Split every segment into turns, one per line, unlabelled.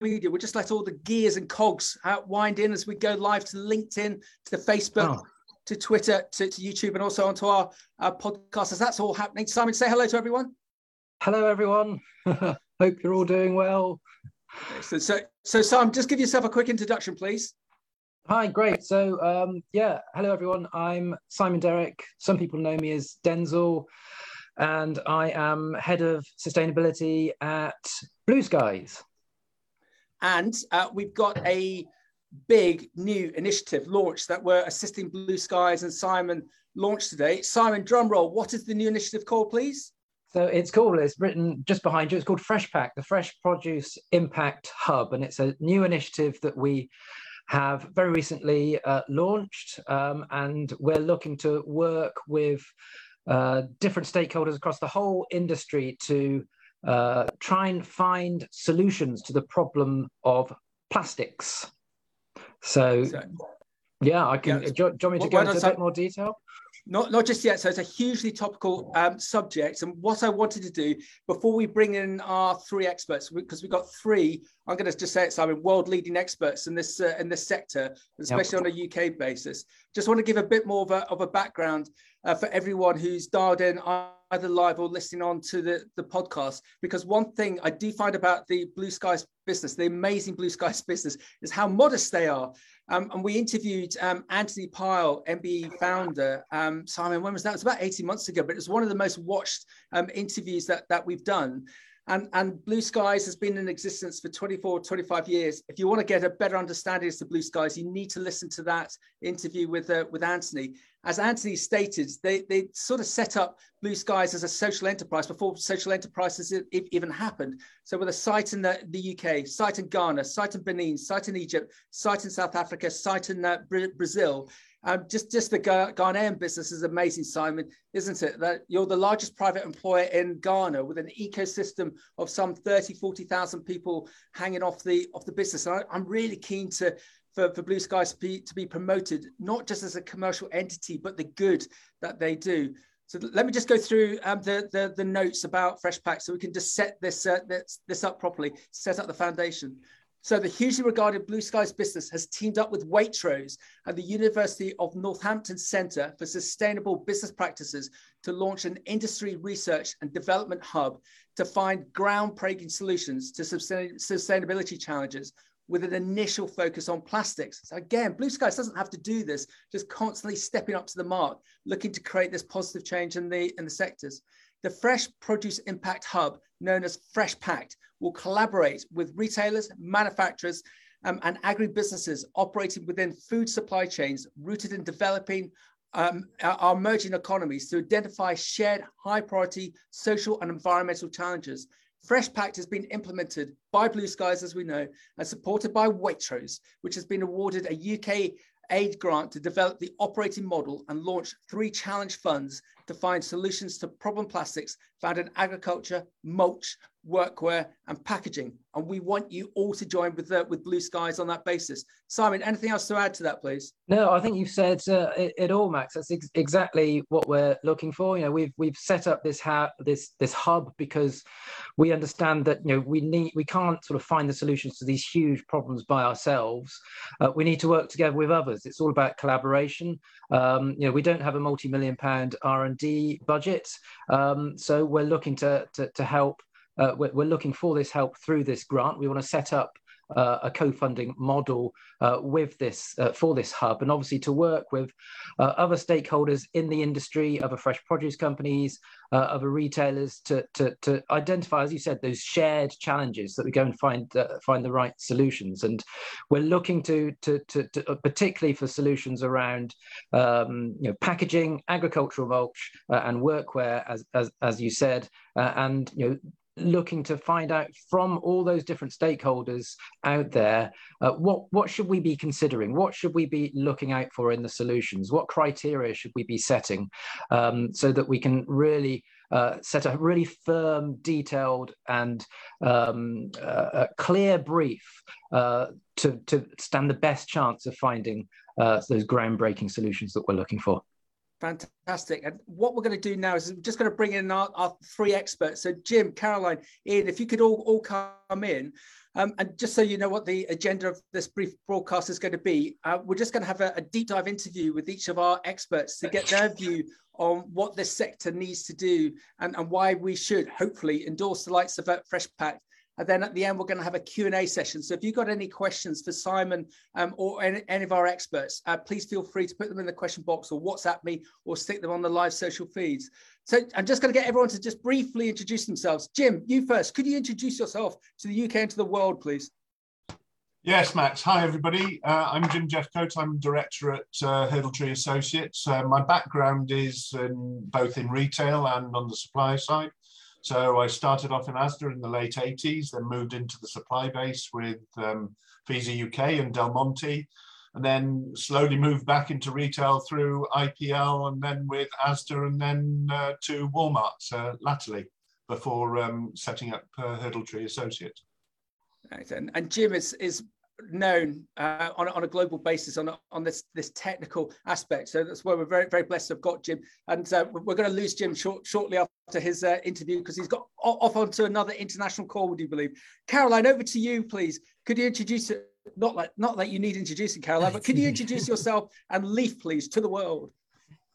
media. We'll just let all the gears and cogs wind in as we go live to LinkedIn, to Facebook, oh. to Twitter, to, to, YouTube, and also onto our, our podcast as that's all happening. Simon, say hello to everyone.
Hello, everyone. Hope you're all doing well.
So, so, so Simon, just give yourself a quick introduction, please.
Hi, great. So, um, yeah, hello, everyone. I'm Simon Derrick. Some people know me as Denzel and I am head of sustainability at Blue Skies.
And uh, we've got a big new initiative launched that we're assisting Blue Skies and Simon launched today. Simon, drum roll, what is the new initiative called, please?
So it's called, it's written just behind you, it's called Fresh Pact, the Fresh Produce Impact Hub. And it's a new initiative that we have very recently uh, launched. Um, and we're looking to work with uh, different stakeholders across the whole industry to uh, try and find solutions to the problem of plastics. So, yeah, I can. Yeah. Do, you, do you want me to go into a bit more detail?
Not, not just yet. So it's a hugely topical um, subject. And what I wanted to do before we bring in our three experts, because we've got three, I'm going to just say it, Simon, world leading experts in this uh, in this sector, especially yep. on a UK basis. Just want to give a bit more of a, of a background uh, for everyone who's dialed in either live or listening on to the, the podcast. Because one thing I do find about the Blue Skies business, the amazing Blue Skies business, is how modest they are. Um, and we interviewed um, Anthony Pile, MBE founder. Um, Simon, when was that? It was about 18 months ago, but it was one of the most watched um, interviews that, that we've done. And, and Blue Skies has been in existence for 24, 25 years. If you want to get a better understanding as to Blue Skies, you need to listen to that interview with, uh, with Anthony. As Anthony stated, they, they sort of set up Blue Skies as a social enterprise before social enterprises even happened. So with a site in the, the UK, site in Ghana, site in Benin, site in Egypt, site in South Africa, site in uh, Brazil, um, just, just the Ghanaian business is amazing, Simon, isn't it? That you're the largest private employer in Ghana with an ecosystem of some 30, 40,000 people hanging off the off the business. And I, am really keen to for, for Blue Skies to be, to be promoted, not just as a commercial entity, but the good that they do. So let me just go through um, the, the, the notes about Fresh Pact so we can just set this, uh, this, this up properly, set up the foundation. So the hugely regarded Blue Skies business has teamed up with Waitrose and the University of Northampton Centre for Sustainable Business Practices to launch an industry research and development hub to find groundbreaking solutions to sustainability challenges with an initial focus on plastics. So again, Blue Skies doesn't have to do this, just constantly stepping up to the mark, looking to create this positive change in the, in the sectors. The Fresh Produce Impact Hub, known as Fresh Pact, will collaborate with retailers, manufacturers, um, and agribusinesses operating within food supply chains rooted in developing um, our emerging economies to identify shared high priority social and environmental challenges. Fresh Pact has been implemented by Blue Skies, as we know, and supported by Waitrose, which has been awarded a UK aid grant to develop the operating model and launch three challenge funds to find solutions to problem plastics found in agriculture, mulch, workwear, and packaging. And we want you all to join with uh, with Blue Skies on that basis. Simon, anything else to add to that, please?
No, I think you've said uh, it, it, all, Max. That's ex- exactly what we're looking for. You know, we've we've set up this ha- this this hub because we understand that you know we need we can't sort of find the solutions to these huge problems by ourselves. Uh, we need to work together with others. It's all about collaboration. Um, you know, we don't have a multi-million pound R and D budget, um, so we're looking to to, to help uh, we're, we're, looking for this help through this grant. We want to set up uh, a co-funding model uh, with this uh, for this hub, and obviously to work with uh, other stakeholders in the industry, other fresh produce companies, uh, other retailers to, to, to identify, as you said, those shared challenges that we go and find find the right solutions. And we're looking to to, to, to particularly for solutions around um, you know packaging, agricultural mulch, and workwear, as as as you said, and you know looking to find out from all those different stakeholders out there uh, what what should we be considering? What should we be looking out for in the solutions? What criteria should we be setting um, so that we can really uh, set a really firm detailed and um, uh, clear brief uh, to, to stand the best chance of finding uh, those groundbreaking solutions that we're looking for
Fantastic. And what we're going to do now is we're just going to bring in our, our, three experts. So Jim, Caroline, Ian, if you could all, all come in. Um, and just so you know what the agenda of this brief broadcast is going to be, uh, we're just going to have a, a, deep dive interview with each of our experts to get their view on what this sector needs to do and, and why we should hopefully endorse the likes of Fresh Pact and then at the end, we're going to have a Q&A session. So if you've got any questions for Simon um, or any, any, of our experts, uh, please feel free to put them in the question box or WhatsApp me or stick them on the live social feeds. So I'm just going to get everyone to just briefly introduce themselves. Jim, you first. Could you introduce yourself to the UK and to the world, please?
Yes, Max. Hi, everybody. Uh, I'm Jim Jeffcoat. I'm director at uh, Hurdletree Associates. Uh, my background is in, both in retail and on the supply side. So I started off in Asda in the late 80s, then moved into the supply base with um, Visa UK and Del Monte, and then slowly moved back into retail through IPL and then with Asda and then uh, to Walmart uh, latterly before um, setting up uh, Hurdletree Associates.
Right. And, and Jim is, is known uh, on, on a global basis on, on this this technical aspect. So that's why we're very very blessed to have got Jim, and uh, we're going to lose Jim short, shortly after his uh, interview because he's got off onto another international call. Would you believe? Caroline, over to you, please. Could you introduce it? Not like not that you need introducing, Caroline, but could you introduce yourself and Leaf, please, to the world?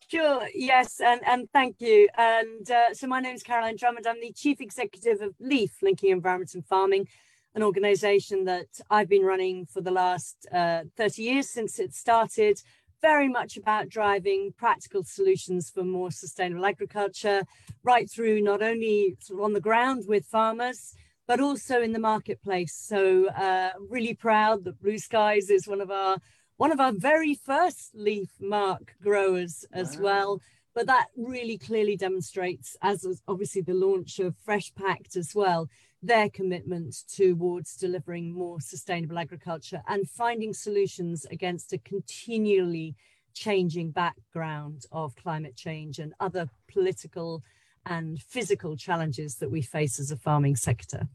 Sure, yes, and, and thank you. And uh, so my name is Caroline Drummond. I'm the Chief Executive of LEAF, Linking Environment and Farming an organization that I've been running for the last uh, 30 years since it started, very much about driving practical solutions for more sustainable agriculture, right through not only sort of on the ground with farmers, but also in the marketplace. So uh, really proud that Blue Skies is one of our one of our very first leaf mark growers as wow. well. But that really clearly demonstrates, as was obviously the launch of Fresh Pact as well, their commitment towards delivering more sustainable agriculture and finding solutions against a continually changing background of climate change and other political and physical challenges that we face as a farming sector.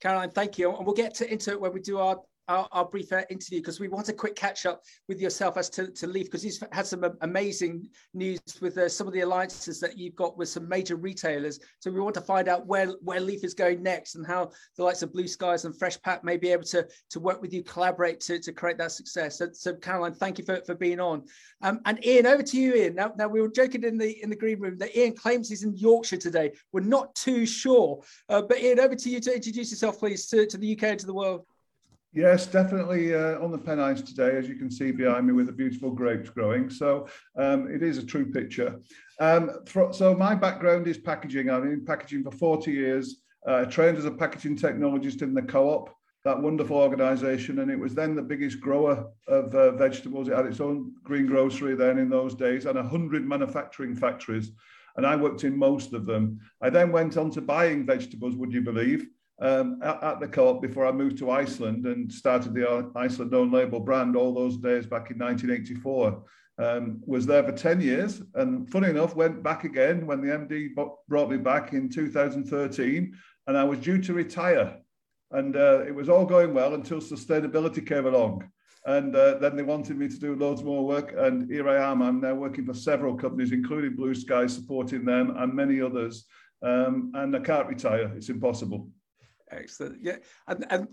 Caroline, thank you. And we'll get to, into it when we do our our, our brief interview because we want a quick catch up with yourself as to, to Leaf because he's had some amazing news with uh, some of the alliances that you've got with some major retailers. So we want to find out where, where Leaf is going next and how the likes of Blue Skies and Fresh Pact may be able to, to work with you, collaborate to, to create that success. So, so Caroline, thank you for, for being on. Um, and Ian, over to you, Ian. Now, now we were joking in the in the green room that Ian claims he's in Yorkshire today. We're not too sure, uh, but Ian, over to you to introduce yourself, please, to, to the UK and to the world.
Yes, definitely uh, on the Pennines today, as you can see behind me with the beautiful grapes growing. So um, it is a true picture. Um, for, so my background is packaging. I've been packaging for 40 years. Uh, trained as a packaging technologist in the co-op, that wonderful organisation, and it was then the biggest grower of uh, vegetables. It had its own green grocery then in those days, and 100 manufacturing factories. And I worked in most of them. I then went on to buying vegetables, would you believe? Um, at, at, the co-op before I moved to Iceland and started the Iceland own label brand all those days back in 1984. Um, was there for 10 years and funny enough went back again when the MD brought me back in 2013 and I was due to retire. And uh, it was all going well until sustainability came along. And uh, then they wanted me to do loads more work and here I am. I'm now working for several companies including Blue Sky supporting them and many others. Um, and I can't retire. It's impossible
Excellent. Yeah, and, and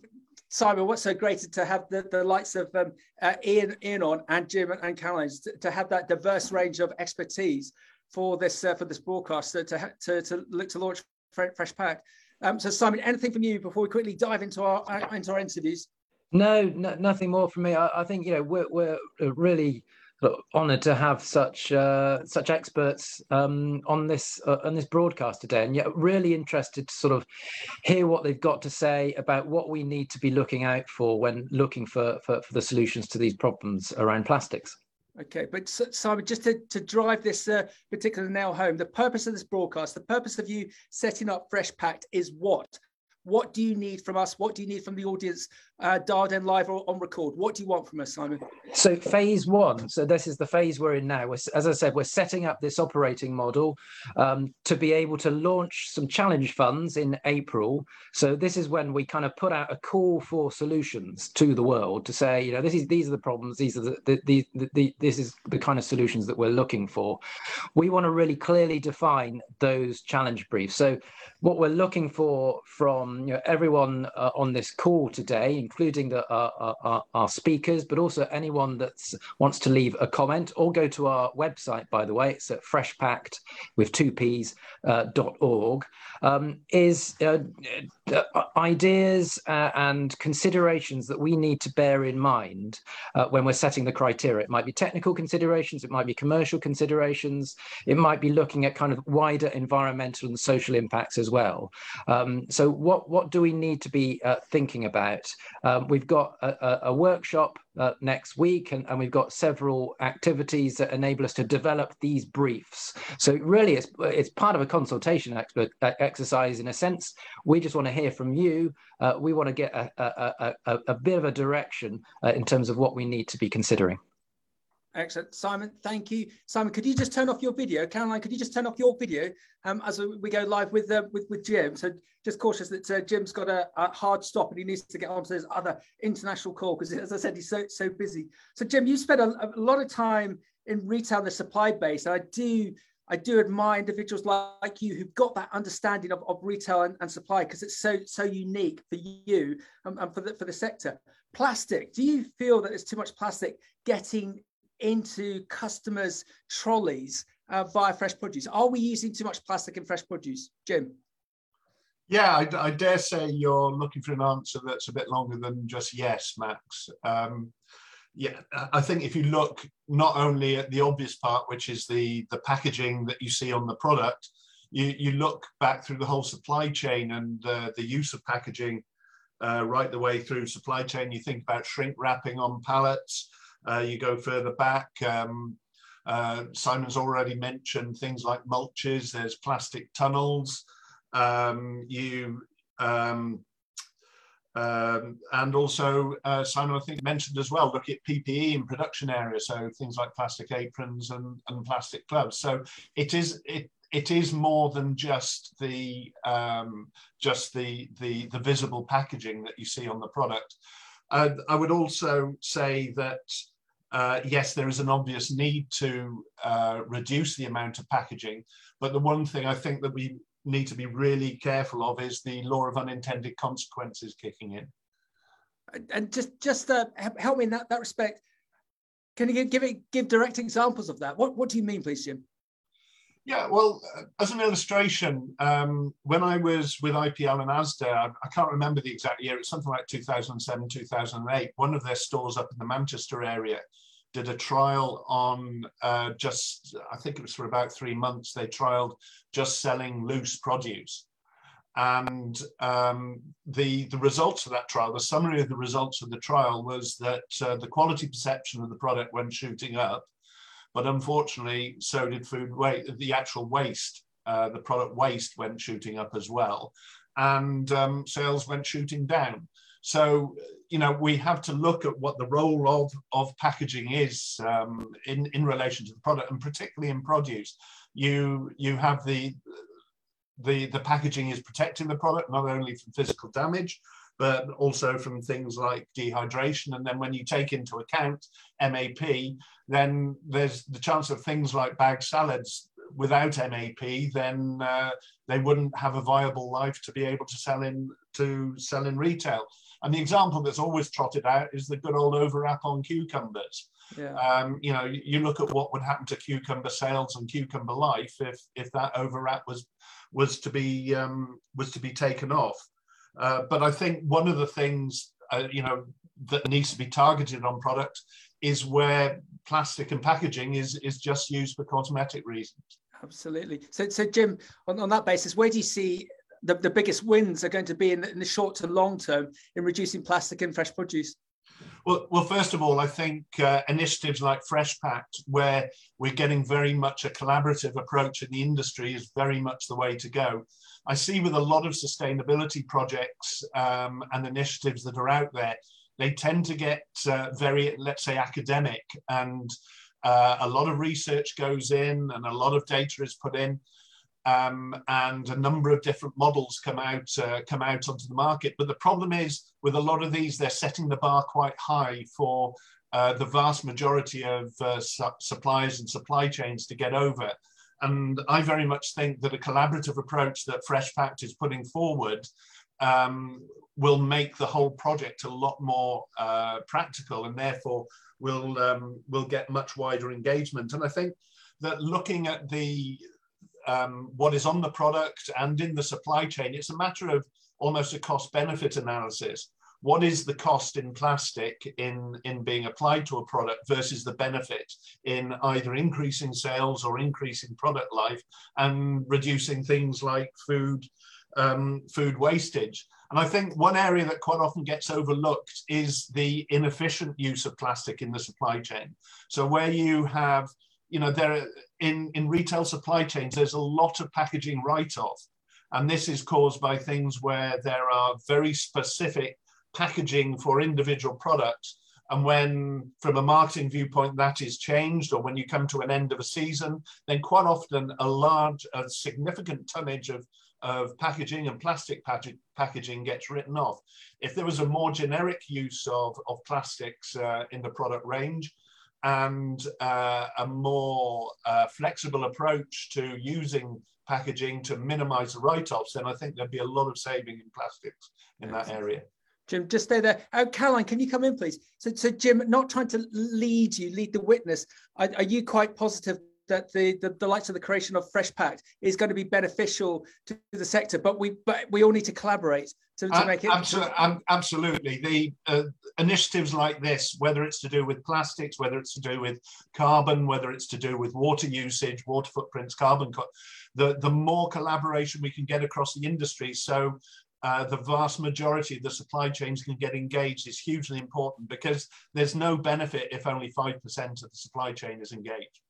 Simon, what's so great to have the, the likes of um, uh, Ian, Ian on and Jim and Caroline to, to, have that diverse range of expertise for this uh, for this broadcast to, to, to look to launch Fresh Pact. Um, so Simon, anything from you before we quickly dive into our into our interviews?
No, no nothing more from me. I, I think you know we're, we're really honoured to have such uh, such experts um, on this uh, on this broadcast today, and yet really interested to sort of hear what they've got to say about what we need to be looking out for when looking for for, for the solutions to these problems around plastics.
Okay, but Simon, just to, to drive this uh, particular nail home, the purpose of this broadcast, the purpose of you setting up Fresh Pact is what? What do you need from us? What do you need from the audience uh, dialed in live or on record? What do you want from us, Simon?
So phase one. So this is the phase we're in now. We're, as I said, we're setting up this operating model um, to be able to launch some challenge funds in April. So this is when we kind of put out a call for solutions to the world to say, you know, this is these are the problems. These are the, the, the, the, the this is the kind of solutions that we're looking for. We want to really clearly define those challenge briefs. So what we're looking for from you know, everyone uh, on this call today, including the, uh, our, our, speakers, but also anyone that wants to leave a comment or go to our website, by the way, it's at freshpacked with two P's uh, dot org, um, is uh, uh, ideas and considerations that we need to bear in mind when we're setting the criteria. It might be technical considerations, it might be commercial considerations, it might be looking at kind of wider environmental and social impacts as well. Um, so what, what do we need to be uh, thinking about? Um, we've got a, a, a workshop uh, next week and, and we've got several activities that enable us to develop these briefs. So really it's, it's part of a consultation expert, uh, exercise in a sense. We just want to hear from you. Uh, we want to get a, a, a, a, bit of a direction uh, in terms of what we need to be considering.
Excellent. Simon, thank you. Simon, could you just turn off your video? Caroline, could you just turn off your video um, as we go live with, uh, with, with Jim? So just cautious that uh, Jim's got a, a, hard stop and he needs to get on to his other international call because, as I said, he's so, so busy. So, Jim, you spent a, a lot of time in retail, and the supply base. I do I do admire individuals like you who've got that understanding of, of retail and, and supply because it's so so unique for you and, and for the for the sector. Plastic. Do you feel that there's too much plastic getting into customers' trolleys uh, via fresh produce? Are we using too much plastic in fresh produce, Jim?
Yeah, I, I, dare say you're looking for an answer that's a bit longer than just yes, Max. Um, yeah, I think if you look not only at the obvious part, which is the the packaging that you see on the product, you you look back through the whole supply chain and uh, the use of packaging uh, right the way through supply chain. You think about shrink wrapping on pallets. Uh, you go further back. Um, uh, Simon's already mentioned things like mulches. There's plastic tunnels. Um, you um, um, and also, uh, Simon, I think mentioned as well, look at PPE in production areas, so things like plastic aprons and, and plastic gloves. So it is it it is more than just the um, just the, the the visible packaging that you see on the product. Uh, I would also say that uh, yes, there is an obvious need to uh, reduce the amount of packaging, but the one thing I think that we need to be really careful of is the law of unintended consequences kicking in.
And just just uh, help me in that, that respect. Can you give, give give direct examples of that? What what do you mean, please, Jim?
Yeah, well, uh, as an illustration, um, when I was with IPL and ASDA, I, can't remember the exact year, it's something like 2007, 2008, one of their stores up in the Manchester area did a trial on uh, just, I think it was for about three months, they trialed just selling loose produce. And um, the, the results of that trial, the summary of the results of the trial was that uh, the quality perception of the product went shooting up, but unfortunately, so did food waste, the actual waste, uh, the product waste went shooting up as well. And um, sales went shooting down. So, you know, we have to look at what the role of, of packaging is um, in, in relation to the product, and particularly in produce. You, you have the, the, the packaging is protecting the product, not only from physical damage, but also from things like dehydration. And then when you take into account MAP, then there's the chance of things like bag salads without MAP, then uh, they wouldn't have a viable life to be able to sell in to sell in retail. And the example that's always trotted out is the good old overwrap on cucumbers. Yeah. Um, you know, you look at what would happen to cucumber sales and cucumber life if if that overwrap was was to be um, was to be taken off. Uh, but I think one of the things uh, you know that needs to be targeted on product is where plastic and packaging is is just used for cosmetic reasons.
Absolutely. So, so Jim, on, on that basis, where do you see the, the biggest wins are going to be in the, in the short to long term in reducing plastic in fresh produce?
Well, well, first of all, I think uh, initiatives like Fresh Pact, where we're getting very much a collaborative approach in the industry, is very much the way to go. I see with a lot of sustainability projects um, and initiatives that are out there, they tend to get uh, very, let's say, academic, and uh, a lot of research goes in and a lot of data is put in um, and a number of different models come out uh, come out onto the market. But the problem is with a lot of these, they're setting the bar quite high for uh, the vast majority of uh, su suppliers and supply chains to get over. And I very much think that a collaborative approach that Fresh Pact is putting forward um, will make the whole project a lot more uh, practical and therefore will um, will get much wider engagement. And I think that looking at the um, what is on the product and in the supply chain, it's a matter of almost a cost benefit analysis. What is the cost in plastic in, in being applied to a product versus the benefit in either increasing sales or increasing product life and reducing things like food, um, food wastage? And I think one area that quite often gets overlooked is the inefficient use of plastic in the supply chain. So where you have, you know, there in, in retail supply chains, there's a lot of packaging write-off. And this is caused by things where there are very specific packaging for individual products. And when, from a marketing viewpoint, that is changed, or when you come to an end of a season, then quite often a large, a significant tonnage of of packaging and plastic packaging gets written off. If there was a more generic use of, of plastics uh, in the product range and uh, a more uh, flexible approach to using packaging to minimize the write-offs, then I think there'd be a lot of saving in plastics in that area.
Jim, just stay there. Uh, Caroline, can you come in, please? So, so Jim, not trying to lead you, lead the witness. Are, are you quite positive that the, the, the likes of the creation of Fresh Pact is going to be beneficial to the sector, but we but we all need to collaborate to, to make it.
Absolutely, absolutely. The uh, initiatives like this, whether it's to do with plastics, whether it's to do with carbon, whether it's to do with water usage, water footprints, carbon, the the more collaboration we can get across the industry, so uh, the vast majority of the supply chains can get engaged is hugely important because there's no benefit if only 5% of the supply chain is engaged.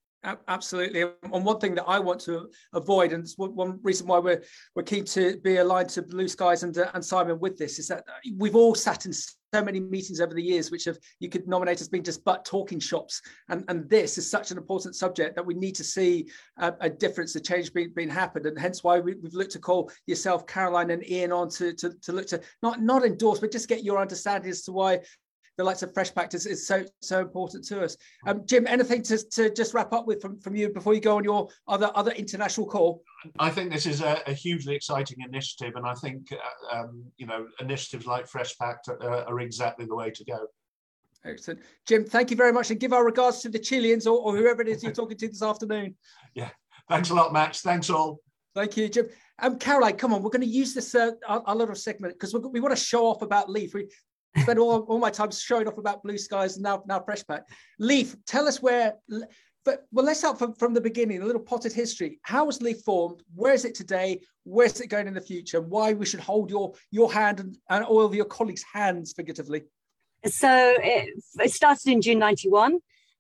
Absolutely, and one thing that I want to avoid, and it's one reason why we're we're keen to be aligned to Blue Skies and uh, and Simon with this, is that we've all sat in so many meetings over the years, which have you could nominate as being just but talking shops, and and this is such an important subject that we need to see a, a difference, a change being, being happened, and hence why we, have looked to call yourself, Caroline, and Ian on to, to to look to not not endorse, but just get your understanding as to why the likes of Fresh Pact is, is so so important to us. Um, Jim, anything to, to just wrap up with from, from you before you go on your other other international call?
I think this is a, a hugely exciting initiative, and I think uh, um, you know initiatives like Fresh Pact are, are, exactly the way to go.
Excellent, Jim. Thank you very much, and give our regards to the Chileans or, or whoever it is you're talking to this afternoon.
Yeah, thanks a lot, Max. Thanks all.
Thank you, Jim. Um, Caroline, come on, we're going to use this uh, our, our little segment because we want to show off about Leaf. We, spend all, all my time showing off about blue skies and now now Fresh Pact. Leaf tell us where but well let's start from, from the beginning a little potted history. How was leaf formed? Where is it today? Where's it going in the future? Why we should hold your your hand and, and all of your colleagues hands figuratively?
So it, it started in june 91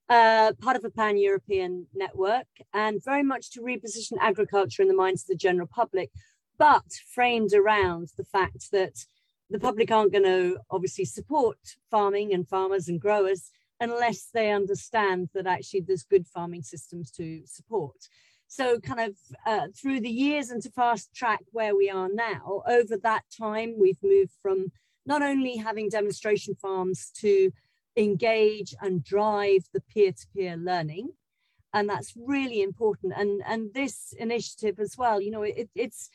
uh, part of a pan-european network and very much to reposition agriculture in the minds of the general public but framed around the fact that the public aren't going to obviously support farming and farmers and growers unless they understand that actually there's good farming systems to support. So, kind of uh, through the years and to fast track where we are now, over that time, we've moved from not only having demonstration farms to engage and drive the peer to peer learning. And that's really important. And, and this initiative as well, you know, it, it's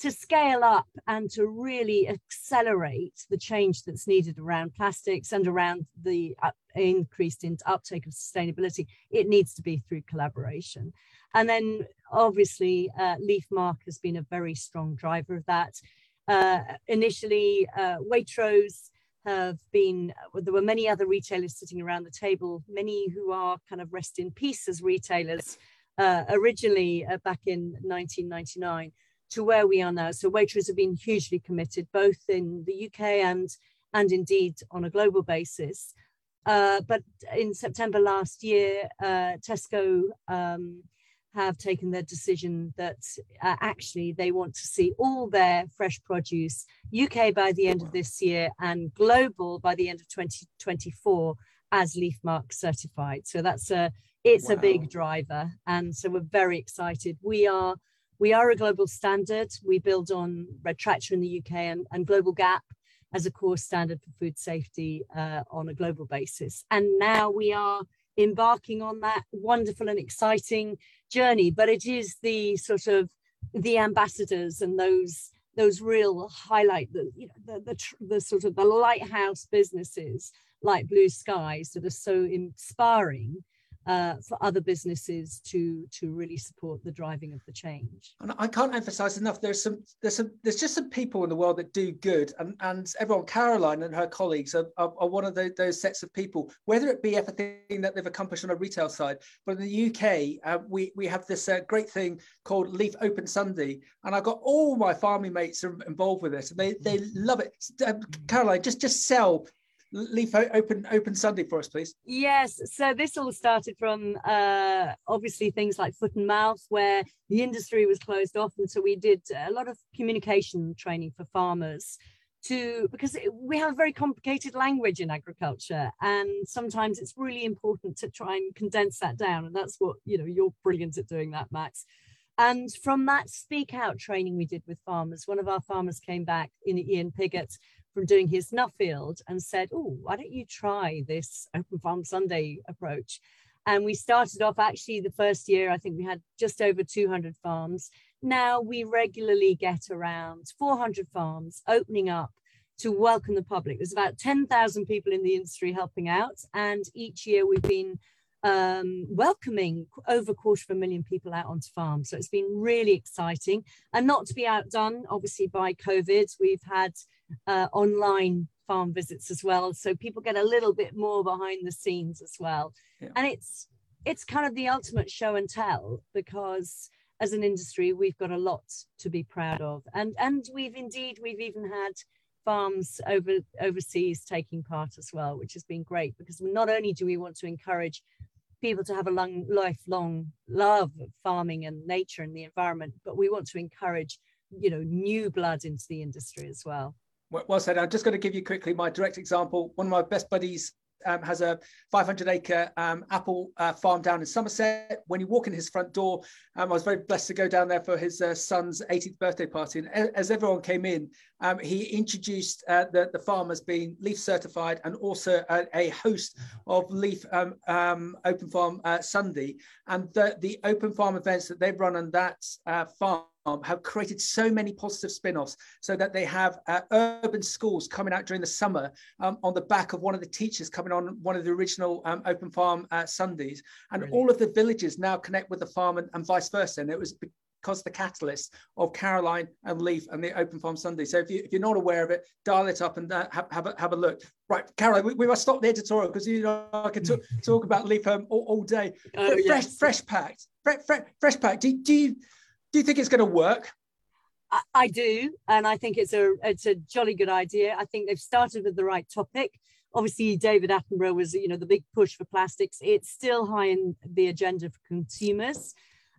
to scale up and to really accelerate the change that's needed around plastics and around the uh, increased in uptake of sustainability, it needs to be through collaboration. And then obviously, uh, LeafMarque has been a very strong driver of that. Uh, initially, uh, Waitrose have been, there were many other retailers sitting around the table, many who are kind of rest in peace as retailers. Uh, originally, uh, back in 1999, to where we are now. So Waitrose have been hugely committed, both in the UK and, and indeed on a global basis. Uh, but in September last year, uh, Tesco um, have taken their decision that uh, actually they want to see all their fresh produce UK by the end of this year and global by the end of 2024 as LeafMarque certified. So that's a it's wow. a big driver, and so we're very excited. We are we are a global standard. We build on Red Tractor in the UK and, and Global Gap as a core standard for food safety uh, on a global basis. And now we are embarking on that wonderful and exciting journey. But it is the sort of the ambassadors and those those real highlight the you know the, the, the sort of the lighthouse businesses like blue skies that are so inspiring uh, for other businesses to to really support the driving of the change.
And I can't emphasize enough. There's some there's some there's just some people in the world that do good, and and everyone, Caroline and her colleagues are, are, are one of the, those sets of people. Whether it be everything that they've accomplished on a retail side, but in the UK, uh, we we have this uh, great thing called Leaf Open Sunday, and I've got all my farming mates involved with this, and they they love it. Uh, Caroline, just just sell Leaf open open Sunday for us, please.
Yes, so this all started from uh, obviously things like foot and mouth, where the industry was closed off, and so we did a lot of communication training for farmers to because we have a very complicated language in agriculture, and sometimes it's really important to try and condense that down, and that's what you know you're brilliant at doing that, Max. And from that speak out training we did with farmers, one of our farmers came back in Ian Pigott from doing his Nuffield and said, Oh, why don't you try this Open Farm Sunday approach? And we started off actually the first year, I think we had just over 200 farms. Now we regularly get around 400 farms opening up to welcome the public. There's about 10,000 people in the industry helping out. And each year we've been um, welcoming over a quarter of a million people out onto farms. So it's been really exciting and not to be outdone, obviously, by COVID. We've had uh, online farm visits as well. So people get a little bit more behind the scenes as well. Yeah. And it's it's kind of the ultimate show and tell because as an industry we've got a lot to be proud of. And and we've indeed we've even had farms over overseas taking part as well, which has been great because not only do we want to encourage people to have a long lifelong love of farming and nature and the environment, but we want to encourage you know new blood into the industry as well.
Well said. I'm just going to give you quickly my direct example. One of my best buddies um, has a 500 acre um, apple uh, farm down in Somerset. When you walk in his front door, um, I was very blessed to go down there for his uh, son's 18th birthday party. And as everyone came in, um, he introduced uh, the, the farm as being LEAF certified and also a, a host of LEAF um, um, Open Farm uh, Sunday. And the, the open farm events that they've run on that uh, farm have created so many positive spin-offs so that they have uh, urban schools coming out during the summer um, on the back of one of the teachers coming on one of the original um, open farm uh, sundays and Brilliant. all of the villages now connect with the farm and, and vice versa and it was because the catalyst of Caroline and Leaf and the Open Farm Sunday. So if, you, if you're not aware of it, dial it up and uh, have, have, a, have a look. Right, Caroline, we, we must stop the editorial because you know I can talk, talk about Leaf um, all, all day. Oh, fresh, yes. Fresh Pact, fresh, fresh, Fresh Pact. Do, do you do you think it's going to work?
I, I do, and I think it's a it's a jolly good idea. I think they've started with the right topic. Obviously, David Attenborough was you know the big push for plastics. It's still high in the agenda for consumers.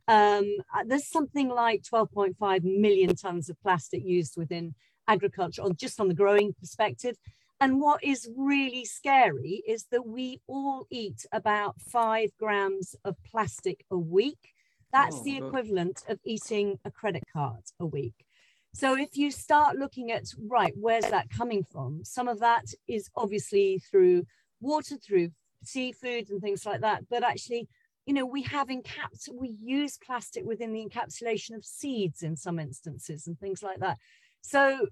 Um, uh, there's something like 12.5 million tons of plastic used within agriculture, or just on the growing perspective. And what is really scary is that we all eat about five grams of plastic a week. That's oh, the equivalent of eating a credit card a week. So if you start looking at, right, where's that coming from? Some of that is obviously through water, through seafood and things like that. But actually, you know, we have encaps, we use plastic within the encapsulation of seeds in some instances and things like that. So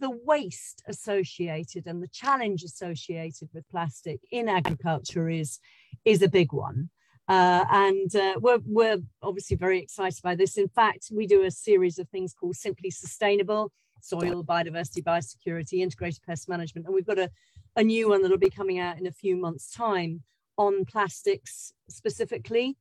the waste associated and the challenge associated with plastic in agriculture is, is a big one. Uh, and uh, we're, we're obviously very excited by this. In fact, we do a series of things called Simply Sustainable, soil, biodiversity, biosecurity, integrated pest management. And we've got a, a new one that'll be coming out in a few months' time on plastics specifically.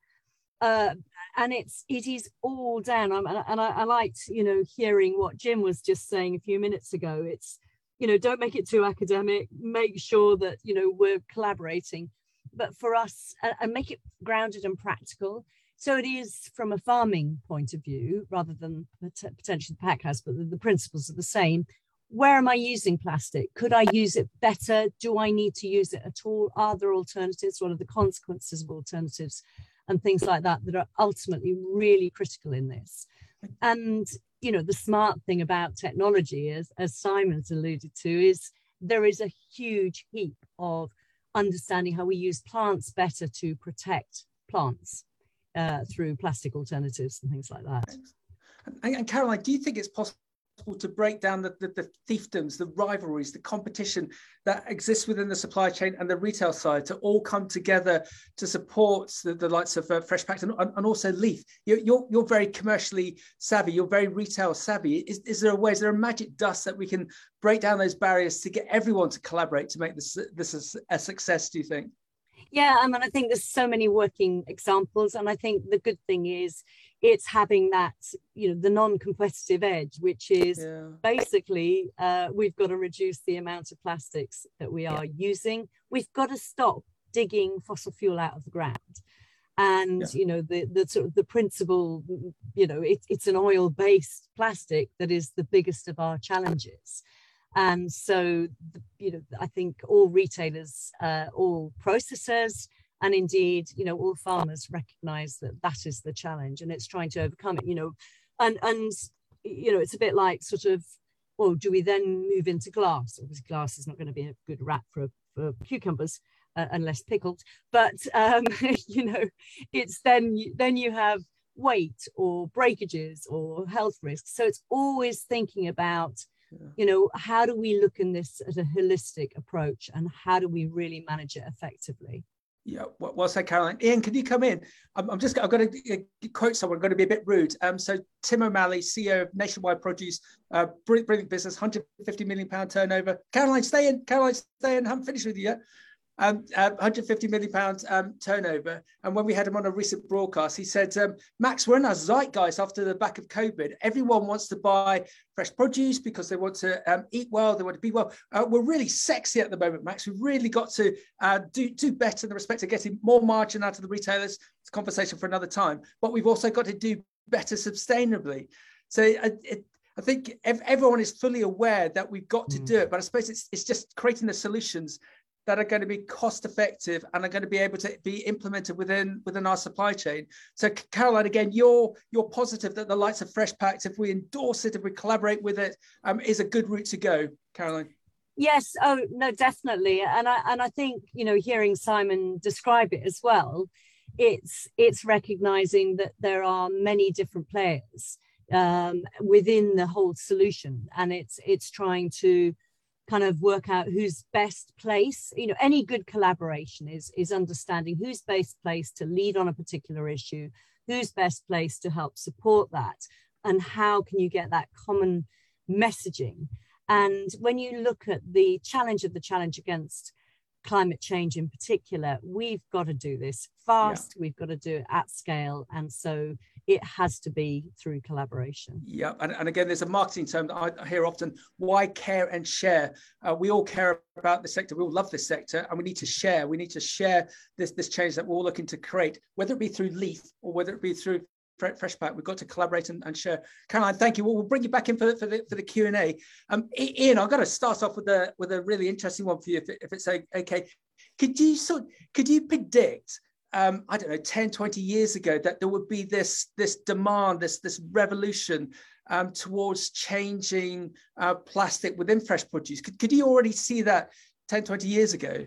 Uh, and it's it is all down. I'm, and I, I liked you know hearing what Jim was just saying a few minutes ago. It's you know don't make it too academic. Make sure that you know we're collaborating but for us, and make it grounded and practical. So it is from a farming point of view, rather than potentially the pack house, but the, the principles are the same. Where am I using plastic? Could I use it better? Do I need to use it at all? Are there alternatives? What are the consequences of alternatives? And things like that that are ultimately really critical in this. And you know, the smart thing about technology, as, as Simon's alluded to, is there is a huge heap of understanding how we use plants better to protect plants uh, through plastic alternatives and things like that.
And, and, Caroline, do you think it's possible to break down the, the, the, fiefdoms, the rivalries, the competition that exists within the supply chain and the retail side to all come together to support the, the likes of uh, Fresh Pacts and, and, also Leaf. You're, you're, you're, very commercially savvy, you're very retail savvy. Is, is there a way, is there a magic dust that we can break down those barriers to get everyone to collaborate to make this, this a success, do you think?
Yeah, I mean, I think there's so many working examples, and I think the good thing is it's having that, you know, the non-competitive edge, which is yeah. basically uh, we've got to reduce the amount of plastics that we are yeah. using. We've got to stop digging fossil fuel out of the ground. And yeah. you know the the sort of the principle, you know, it, it's an oil-based plastic that is the biggest of our challenges. And so, you know, I think all retailers, uh, all processors, and indeed, you know, all farmers recognise that that is the challenge, and it's trying to overcome it. You know, and and you know, it's a bit like sort of, well, do we then move into glass? Obviously, glass is not going to be a good wrap for for cucumbers. Uh, unless pickled, but um, you know, it's then then you have weight or breakages or health risks. So it's always thinking about yeah. you know how do we look in this as a holistic approach and how do we really manage it effectively
yeah, well said, Caroline. Ian, can you come in? I'm, I'm just, I've got to quote someone, I'm going to be a bit rude. Um, so Tim O'Malley, CEO of Nationwide Produce, uh, brilliant, brilliant business, 150 million pound turnover. Caroline, stay in. Caroline, stay in. I haven't finished with you yet um, uh, 150 million pounds um, turnover. And when we had him on a recent broadcast, he said, um, Max, we're in our zeitgeist after the back of COVID. Everyone wants to buy fresh produce because they want to um, eat well, they want to be well. Uh, we're really sexy at the moment, Max. We've really got to uh, do, do better in the respect of getting more margin out of the retailers. It's a conversation for another time. But we've also got to do better sustainably. So uh, it, I think everyone is fully aware that we've got to mm. do it, but I suppose it's, it's just creating the solutions that are going to be cost effective and are going to be able to be implemented within within our supply chain. So Caroline, again, you're you're positive that the likes of Fresh Pacts, if we endorse it, if we collaborate with it, um, is a good route to go. Caroline.
Yes. Oh no, definitely. And I and I think you know hearing Simon describe it as well, it's it's recognizing that there are many different players um, within the whole solution, and it's it's trying to kind of work out who's best place you know any good collaboration is is understanding who's best place to lead on a particular issue who's best place to help support that and how can you get that common messaging. And when you look at the challenge of the challenge against climate change in particular we've got to do this fast yeah. we've got to do it at scale and so it has to be through collaboration.
Yeah, and, and again, there's a marketing term that I hear often: why care and share. Uh, we all care about the sector. We all love this sector, and we need to share. We need to share this this change that we're all looking to create, whether it be through Leaf or whether it be through Fresh Pact. We've got to collaborate and, and share. Caroline, thank you. We'll, we'll bring you back in for, for the for the Q and A. Um, Ian, I've got to start off with a with a really interesting one for you, if, if it's okay. Could you sort could you predict um, I don't know, 10, 20 years ago, that there would be this, this demand, this, this revolution um, towards changing uh, plastic within fresh produce. Could, could you already see that 10, 20 years ago?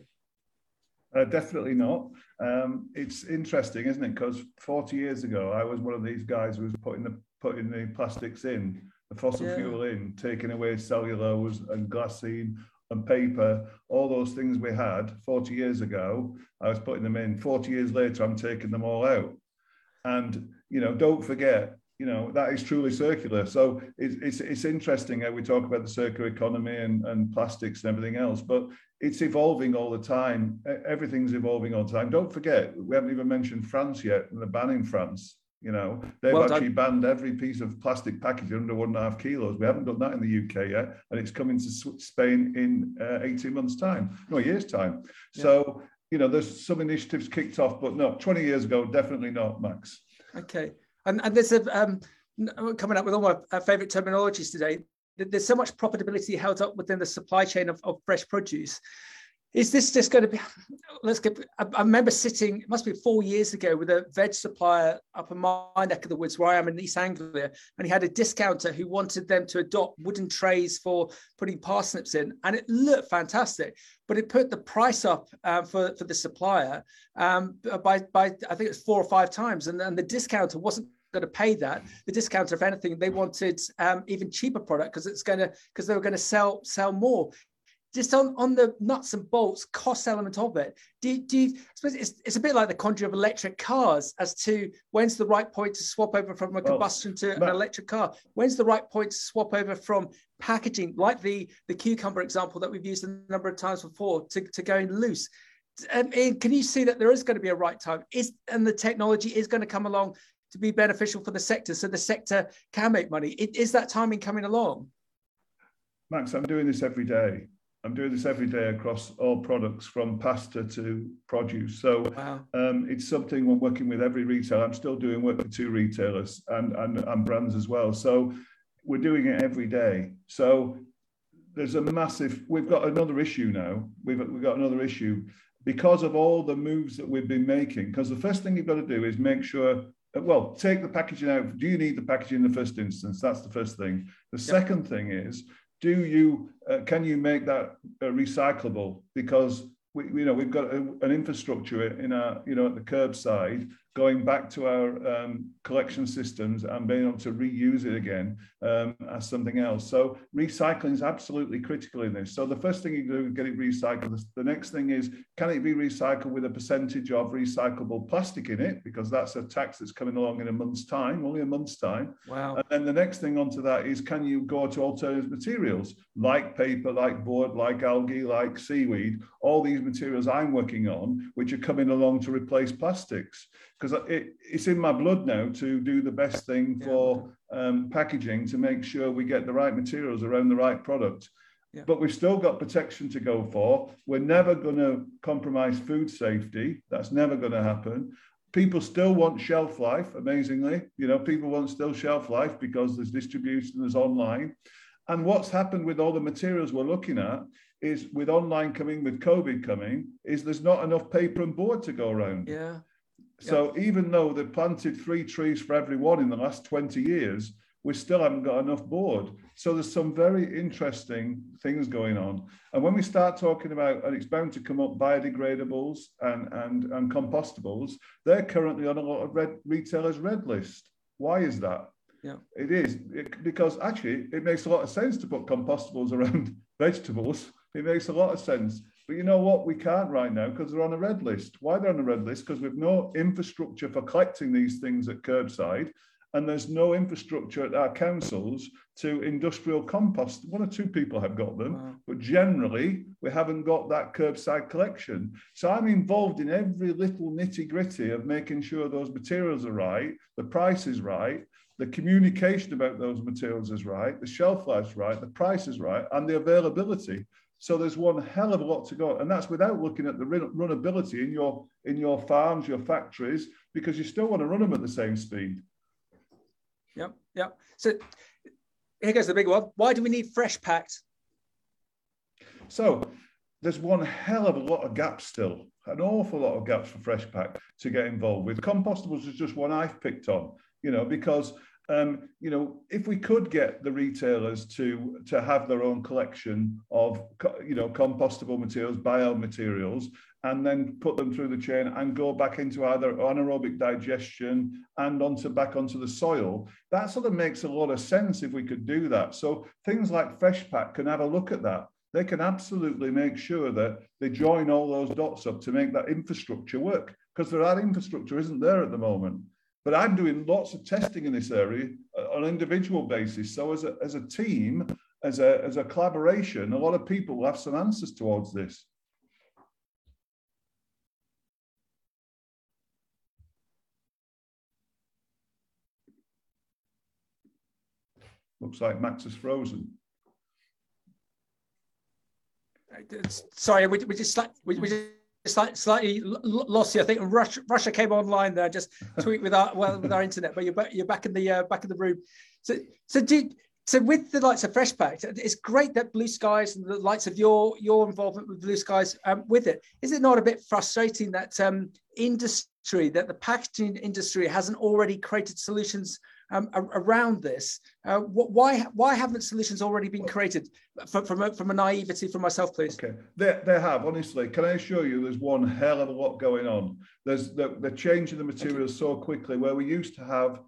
Uh, definitely not. Um, it's interesting, isn't it? Because 40 years ago, I was one of these guys who was putting the putting the plastics in, the fossil yeah. fuel in, taking away cellulose and glassine and paper, all those things we had 40 years ago, I was putting them in. 40 years later, I'm taking them all out. And, you know, don't forget, you know, that is truly circular. So it's, it's, it's interesting how we talk about the circular economy and, and plastics and everything else, but it's evolving all the time. Everything's evolving all the time. Don't forget, we haven't even mentioned France yet and the ban in France. You know, they've well actually banned every piece of plastic packaging under one and a half kilos. We haven't done that in the UK yet, and it's coming to Spain in uh, 18 months' time, no, a year's time. Yeah. So, you know, there's some initiatives kicked off, but no, 20 years ago, definitely not, Max.
Okay. And, and there's a, um, coming up with all my uh, favorite terminologies today. There's so much profitability held up within the supply chain of, of fresh produce. Is this just going to be let's get I, remember sitting it must be four years ago with a veg supplier up in my neck of the woods where i am in east anglia and he had a discounter who wanted them to adopt wooden trays for putting parsnips in and it looked fantastic but it put the price up um, for, for the supplier um, by, by i think it's four or five times and, and the discounter wasn't going to pay that. The discounter, if anything, they wanted um, even cheaper product because it's going to because they were going to sell sell more just on, on the nuts and bolts cost element of it, do, do you, I suppose it's, it's a bit like the conjury of electric cars as to when's the right point to swap over from a combustion to an electric car? When's the right point to swap over from packaging, like the, the cucumber example that we've used a number of times before, to, to going loose? And, and can you see that there is going to be a right time? Is and the technology is going to come along to be beneficial for the sector, so the sector can make money. It, is that timing coming along?
Max, I'm doing this every day. I'm doing this every day across all products from pasta to produce. So wow. um, it's something I'm working with every retailer. I'm still doing work for two retailers and, and, and brands as well. So we're doing it every day. So there's a massive, we've got another issue now. We've, we've got another issue because of all the moves that we've been making. Because the first thing you've got to do is make sure well, take the packaging out. Do you need the packaging in the first instance? That's the first thing. The second thing is do you uh, can you make that uh, recyclable because we, you know we've got a, an infrastructure in our you know at the curbside going back to our um, collection systems and being able to reuse it again um, as something else. So recycling is absolutely critical in this. So the first thing you do is get it recycled. The next thing is, can it be recycled with a percentage of recyclable plastic in it? Because that's a tax that's coming along in a month's time, only a month's time.
Wow.
And then the next thing onto that is, can you go to alternative materials like paper, like board, like algae, like seaweed, all these materials I'm working on, which are coming along to replace plastics because it, it's in my blood now to do the best thing for um, packaging to make sure we get the right materials around the right product. Yeah. But we've still got protection to go for. We're never going to compromise food safety. That's never going to happen. People still want shelf life, amazingly. You know, people want still shelf life because there's distribution, there's online. And what's happened with all the materials we're looking at is with online coming, with COVID coming, is there's not enough paper and board to go around.
Yeah.
So even though they've planted three trees for everyone in the last 20 years, we still haven't got enough board. So there's some very interesting things going on. And when we start talking about, and it's bound to come up, biodegradables and, and, and compostables, they're currently on a lot of red retailers' red list. Why is that?
Yeah.
It is it, because actually it makes a lot of sense to put compostables around vegetables. It makes a lot of sense. But you know what? We can't right now because they're on a red list. Why they're on a red list? Because we've no infrastructure for collecting these things at curbside, and there's no infrastructure at our councils to industrial compost. One or two people have got them, wow. but generally we haven't got that curbside collection. So I'm involved in every little nitty gritty of making sure those materials are right, the price is right, the communication about those materials is right, the shelf life's right, the price is right, and the availability. So there's one hell of a lot to go, and that's without looking at the runnability in your in your farms, your factories, because you still want to run them at the same speed.
Yep, yep. So here goes the big one. Why do we need Fresh Pact?
So there's one hell of a lot of gaps still, an awful lot of gaps for Fresh Pact to get involved with. Compostables is just one I've picked on, you know, because um, you know, if we could get the retailers to to have their own collection of, you know, compostable materials, biomaterials, and then put them through the chain and go back into either anaerobic digestion and onto back onto the soil, that sort of makes a lot of sense if we could do that. So things like Fresh Pact can have a look at that. They can absolutely make sure that they join all those dots up to make that infrastructure work because that infrastructure isn't there at the moment. But I'm doing lots of testing in this area uh, on an individual basis. So as a, as a team, as a, as a collaboration, a lot of people will have some answers towards this. Looks like Max is frozen.
Sorry, we, we just like we, we just slightly, slightly lossy. I think Russia, Russia came online there, just tweet with our well with our internet. But you're back, you're back in the uh, back in the room. So so did so with the likes of Fresh Pact, it's great that Blue Skies and the likes of your your involvement with Blue Skies um, with it. Is it not a bit frustrating that um, industry, that the packaging industry hasn't already created solutions um, around this. Uh, why why haven't solutions already been created? From from a, from a naivety from myself, please.
Okay, they, they have honestly. Can I assure you, there's one hell of a lot going on. There's the, they're changing the materials so quickly. Where we used to have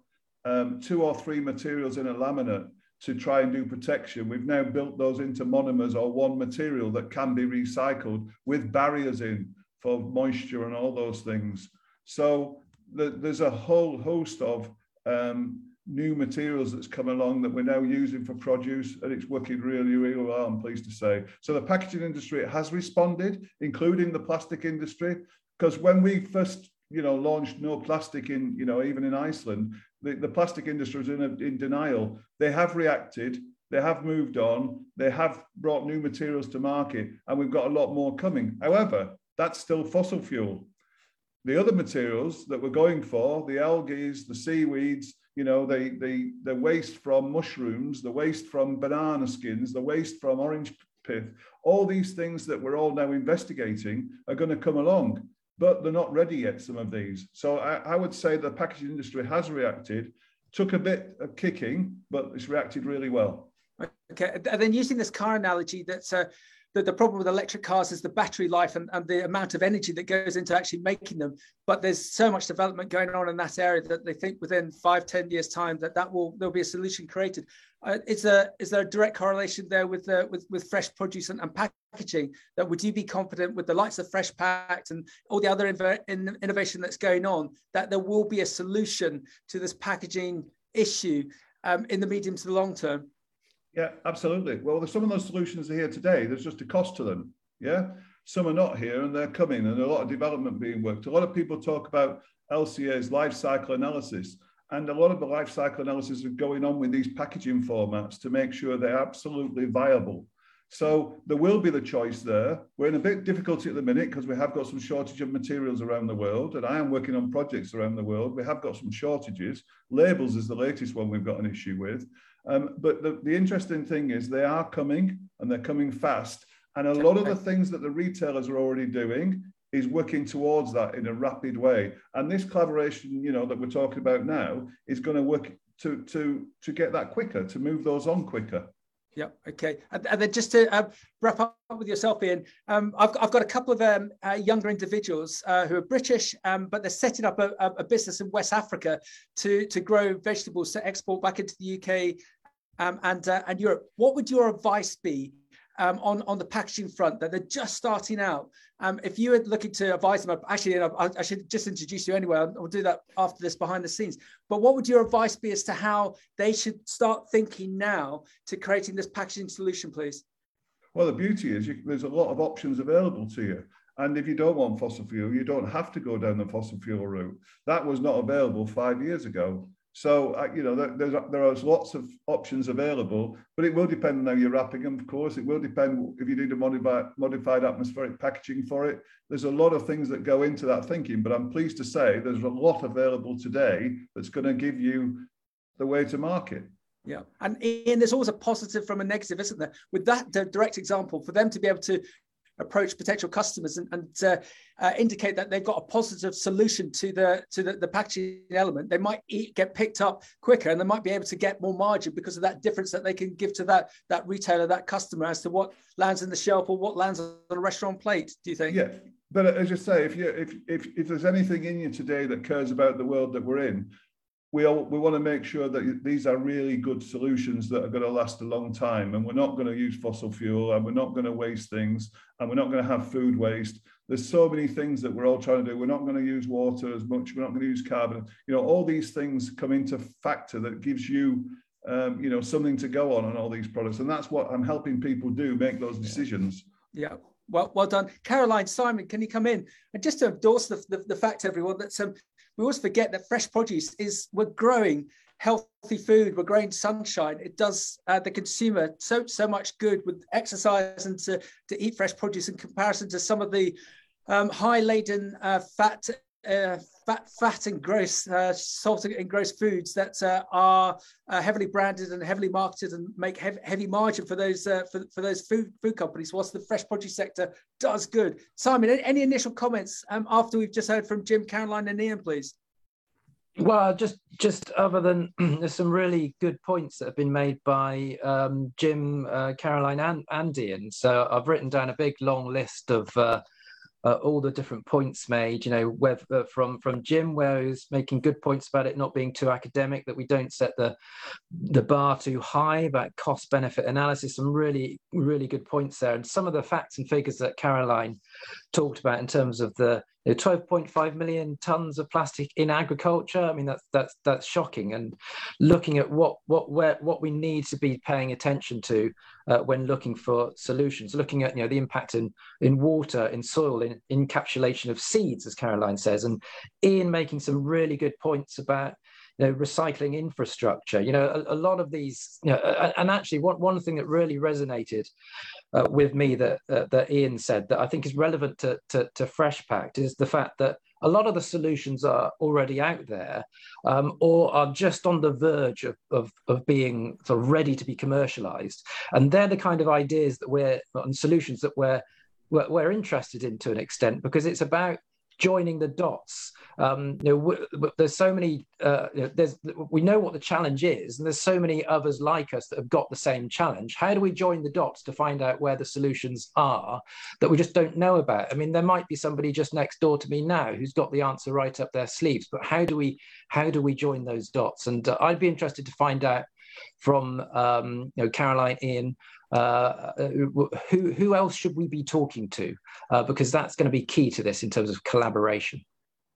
um, two or three materials in a laminate to try and do protection. We've now built those into monomers or one material that can be recycled with barriers in for moisture and all those things. So the, there's a whole host of um, new materials that's come along that we're now using for produce and it's working really, really well, I'm pleased to say. So the packaging industry has responded, including the plastic industry, because when we first you know, launched no plastic in, you know, even in Iceland, the, the plastic industry is in, a, in denial. They have reacted, they have moved on, they have brought new materials to market, and we've got a lot more coming. However, that's still fossil fuel. The other materials that we're going for, the algae, the seaweeds, you know, the, the, the waste from mushrooms, the waste from banana skins, the waste from orange pith, all these things that we're all now investigating are going to come along but they're not ready yet, some of these. So I, I would say the packaging industry has reacted, took a bit of kicking, but it's reacted really well.
Okay, and then using this car analogy, that's uh, the, the problem with electric cars is the battery life and, and the amount of energy that goes into actually making them. But there's so much development going on in that area that they think within five, ten years time that that will there'll be a solution created. Uh, is there is there a direct correlation there with uh, with with fresh produce and, and packaging? That would you be confident with the likes of Fresh Pact and all the other in, innovation that's going on that there will be a solution to this packaging issue um, in the medium to the long term?
Yeah, absolutely. Well, some of those solutions are here today. There's just a cost to them. Yeah. Some are not here and they're coming, and a lot of development being worked. A lot of people talk about LCA's life cycle analysis, and a lot of the life cycle analysis is going on with these packaging formats to make sure they're absolutely viable. So there will be the choice there. We're in a bit difficulty at the minute because we have got some shortage of materials around the world, and I am working on projects around the world. We have got some shortages. Labels is the latest one we've got an issue with. Um, but the, the interesting thing is they are coming and they're coming fast. And a lot of the things that the retailers are already doing is working towards that in a rapid way. And this collaboration, you know, that we're talking about now is going to work to to to get that quicker, to move those on quicker.
Yeah. Okay. And, and then just to uh, wrap up with yourself, Ian, um, I've, I've got a couple of um, uh, younger individuals uh, who are British, um, but they're setting up a, a, business in West Africa to to grow vegetables to export back into the UK um, and uh, and Europe. What would your advice be um, on, on the packaging front that they're just starting out. Um, if you were looking to advise them, actually, I, I, should just introduce you anyway. I'll, I'll, do that after this behind the scenes. But what would your advice be as to how they should start thinking now to creating this packaging solution, please?
Well, the beauty is you, there's a lot of options available to you. And if you don't want fossil fuel, you don't have to go down the fossil fuel route. That was not available five years ago. So, uh, you know, there's, there are lots of options available, but it will depend on how you're wrapping them, of course. It will depend if you need a modified, modified atmospheric packaging for it. There's a lot of things that go into that thinking, but I'm pleased to say there's a lot available today that's going to give you the way to market.
Yeah, and Ian, there's always a positive from a negative, isn't there? With that direct example, for them to be able to approach potential customers and, and uh, uh, indicate that they've got a positive solution to the to the, the packaging element, they might eat, get picked up quicker and they might be able to get more margin because of that difference that they can give to that that retailer, that customer, as to what lands in the shelf or what lands on a restaurant plate. Do you think?
Yeah, but as you say, if you if if if there's anything in you today that cares about the world that we're in, we all, we want to make sure that these are really good solutions that are going to last a long time and we're not going to use fossil fuel and we're not going to waste things and we're not going to have food waste. There's so many things that we're all trying to do. We're not going to use water as much we're not going to use carbon. You know all these things come into factor that gives you um, you know something to go on on all these products and that's what i'm helping people do make those decisions.
Yeah. Well, well done. Caroline, Simon, can you come in? And just to endorse the, the, the fact, everyone, that um, we always forget that fresh produce is we're growing healthy food we're growing sunshine. It does uh, the consumer so so much good with exercise and to, to eat fresh produce in comparison to some of the um, high laden uh, fat uh, fat, fat and gross, uh, salt and gross foods that uh, are uh, heavily branded and heavily marketed and make heavy, heavy margin for those uh, for, for those food food companies. Whilst the fresh produce sector does good. Simon, any, initial comments um, after we've just heard from Jim, Caroline, and Ian, please?
Well, just just other than there's some really good points that have been made by um, Jim, Caroline, and, and Ian. So I've written down a big long list of uh, all the different points made. You know, whether uh, from from Jim, where he's making good points about it not being too academic, that we don't set the the bar too high about cost benefit analysis. Some really really good points there, and some of the facts and figures that Caroline talked about in terms of the you know, 12.5 million tons of plastic in agriculture. I mean, that's that's that's shocking. And looking at what what where what we need to be paying attention to uh, when looking for solutions, looking at you know the impact in in water, in soil, in encapsulation of seeds, as Caroline says, and Ian making some really good points about you know, recycling infrastructure. You know, a, a, lot of these, you know, and actually one, one thing that really resonated uh, with me that, uh, that Ian said that I think is relevant to, to, to Fresh Pact is the fact that a lot of the solutions are already out there um, or are just on the verge of, of, of, being sort of ready to be commercialized. And they're the kind of ideas that we're, and solutions that we're, we're interested in to an extent because it's about joining the dots. Um, you know, there's so many. Uh, you know, there's we know what the challenge is, and there's so many others like us that have got the same challenge. How do we join the dots to find out where the solutions are that we just don't know about? I mean, there might be somebody just next door to me now who's got the answer right up their sleeves, but how do we how do we join those dots? And uh, I'd be interested to find out from um, you know Caroline Ian uh, who, who else should we be talking to? Uh, because that's going to be key to this in terms of collaboration.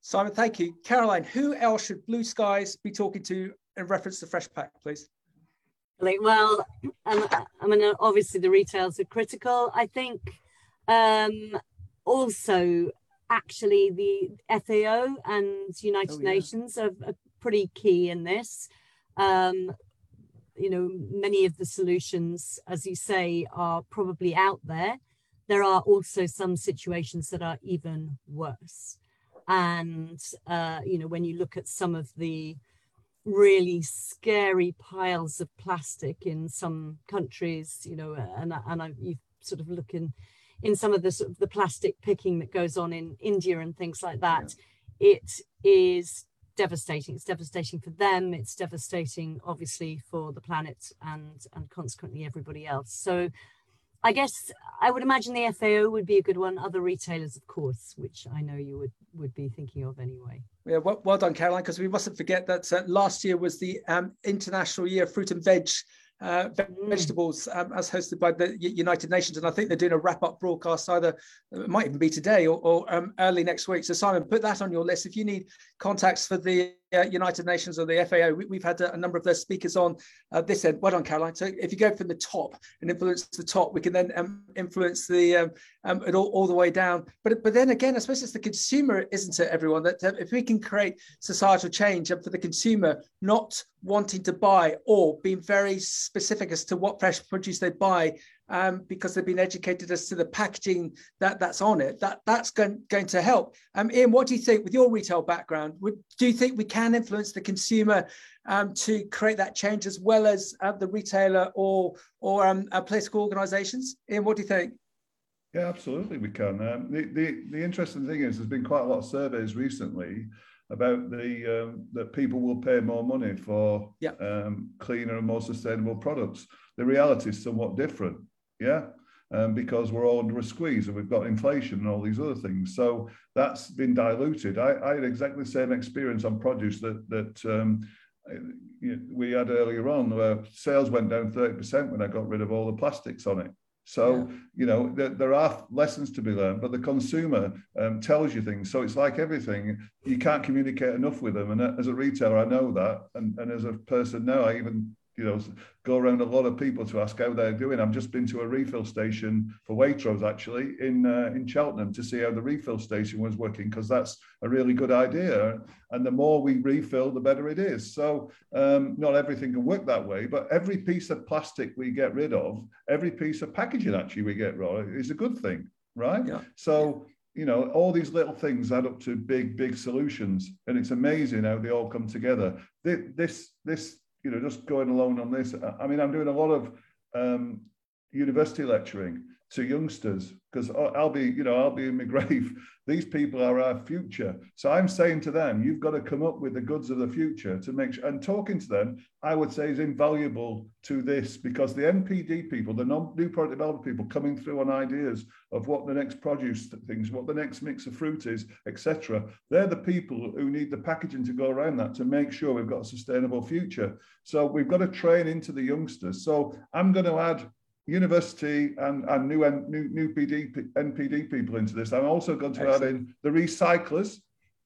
Simon, thank you. Caroline, who else should Blue Skies be talking to in reference to Fresh Pact, please?
Well, I mean, obviously the retails are critical. I think um, also actually the FAO and United oh, yeah. Nations are, are, pretty key in this. Um, you know, many of the solutions, as you say, are probably out there. There are also some situations that are even worse. And, uh, you know, when you look at some of the really scary piles of plastic in some countries, you know, and, and I, you sort of look in, in some of the sort of the plastic picking that goes on in India and things like that, yeah. it is devastating. It's devastating for them. It's devastating, obviously, for the planet and and consequently everybody else. So, I guess I would imagine the FAO would be a good one. Other retailers, of course, which I know you would would be thinking of anyway.
Yeah, well, well done, Caroline. Because we mustn't forget that uh, last year was the um, International Year of Fruit and Veg uh, mm. vegetables um, as hosted by the United Nations. And I think they're doing a wrap up broadcast either, it might even be today or, or um, early next week. So, Simon, put that on your list. If you need contacts for the United Nations or the FAO, we, have had a, a, number of their speakers on uh, this end. Well done, Caroline. So, if you go from the top and influence the top, we can then um, influence the um, um, it all, all the way down. But but then again, I suppose it's the consumer, isn't it, everyone? That uh, if we can create societal change for the consumer not wanting to buy or being very specific as to what fresh produce they buy um, because they've been educated as to the packaging that that's on it. That that's going, going to help. Um, Ian, what do you think with your retail background? Would, do you think we can influence the consumer um, to create that change as well as uh, the retailer or or um, uh, political organisations? Ian, what do you think?
Yeah, absolutely, we can. Um, the, the the interesting thing is, there's been quite a lot of surveys recently about the um, that people will pay more money for yeah. um, cleaner and more sustainable products. The reality is somewhat different yeah, um, because we're all under a squeeze and we've got inflation and all these other things. So that's been diluted. I, I had exactly the same experience on produce that that um, we had earlier on, where sales went down 30% when I got rid of all the plastics on it. So, yeah. you know, there, there, are lessons to be learned, but the consumer um, tells you things. So it's like everything, you can't communicate enough with them. And as a retailer, I know that. And, and as a person now, I even you know, go around a lot of people to ask how they're doing. I've just been to a refill station for Waitrose actually in uh, in Cheltenham to see how the refill station was working because that's a really good idea. And the more we refill, the better it is. So um, not everything can work that way, but every piece of plastic we get rid of, every piece of packaging actually we get rid of is a good thing, right? Yeah. So you know, all these little things add up to big, big solutions, and it's amazing how they all come together. This, this you know, just going alone on this. I mean, I'm doing a lot of um, university lecturing, to youngsters because I'll be, you know, I'll be in my grave. These people are our future. So I'm saying to them, you've got to come up with the goods of the future to make sure. And talking to them, I would say is invaluable to this because the NPD people, the non new product development people coming through on ideas of what the next produce things, what the next mix of fruit is, etc. They're the people who need the packaging to go around that to make sure we've got a sustainable future. So we've got to train into the youngsters. So I'm going to add university and, and new, new, new PD, NPD people into this. I'm also going to Excellent. add in the recyclers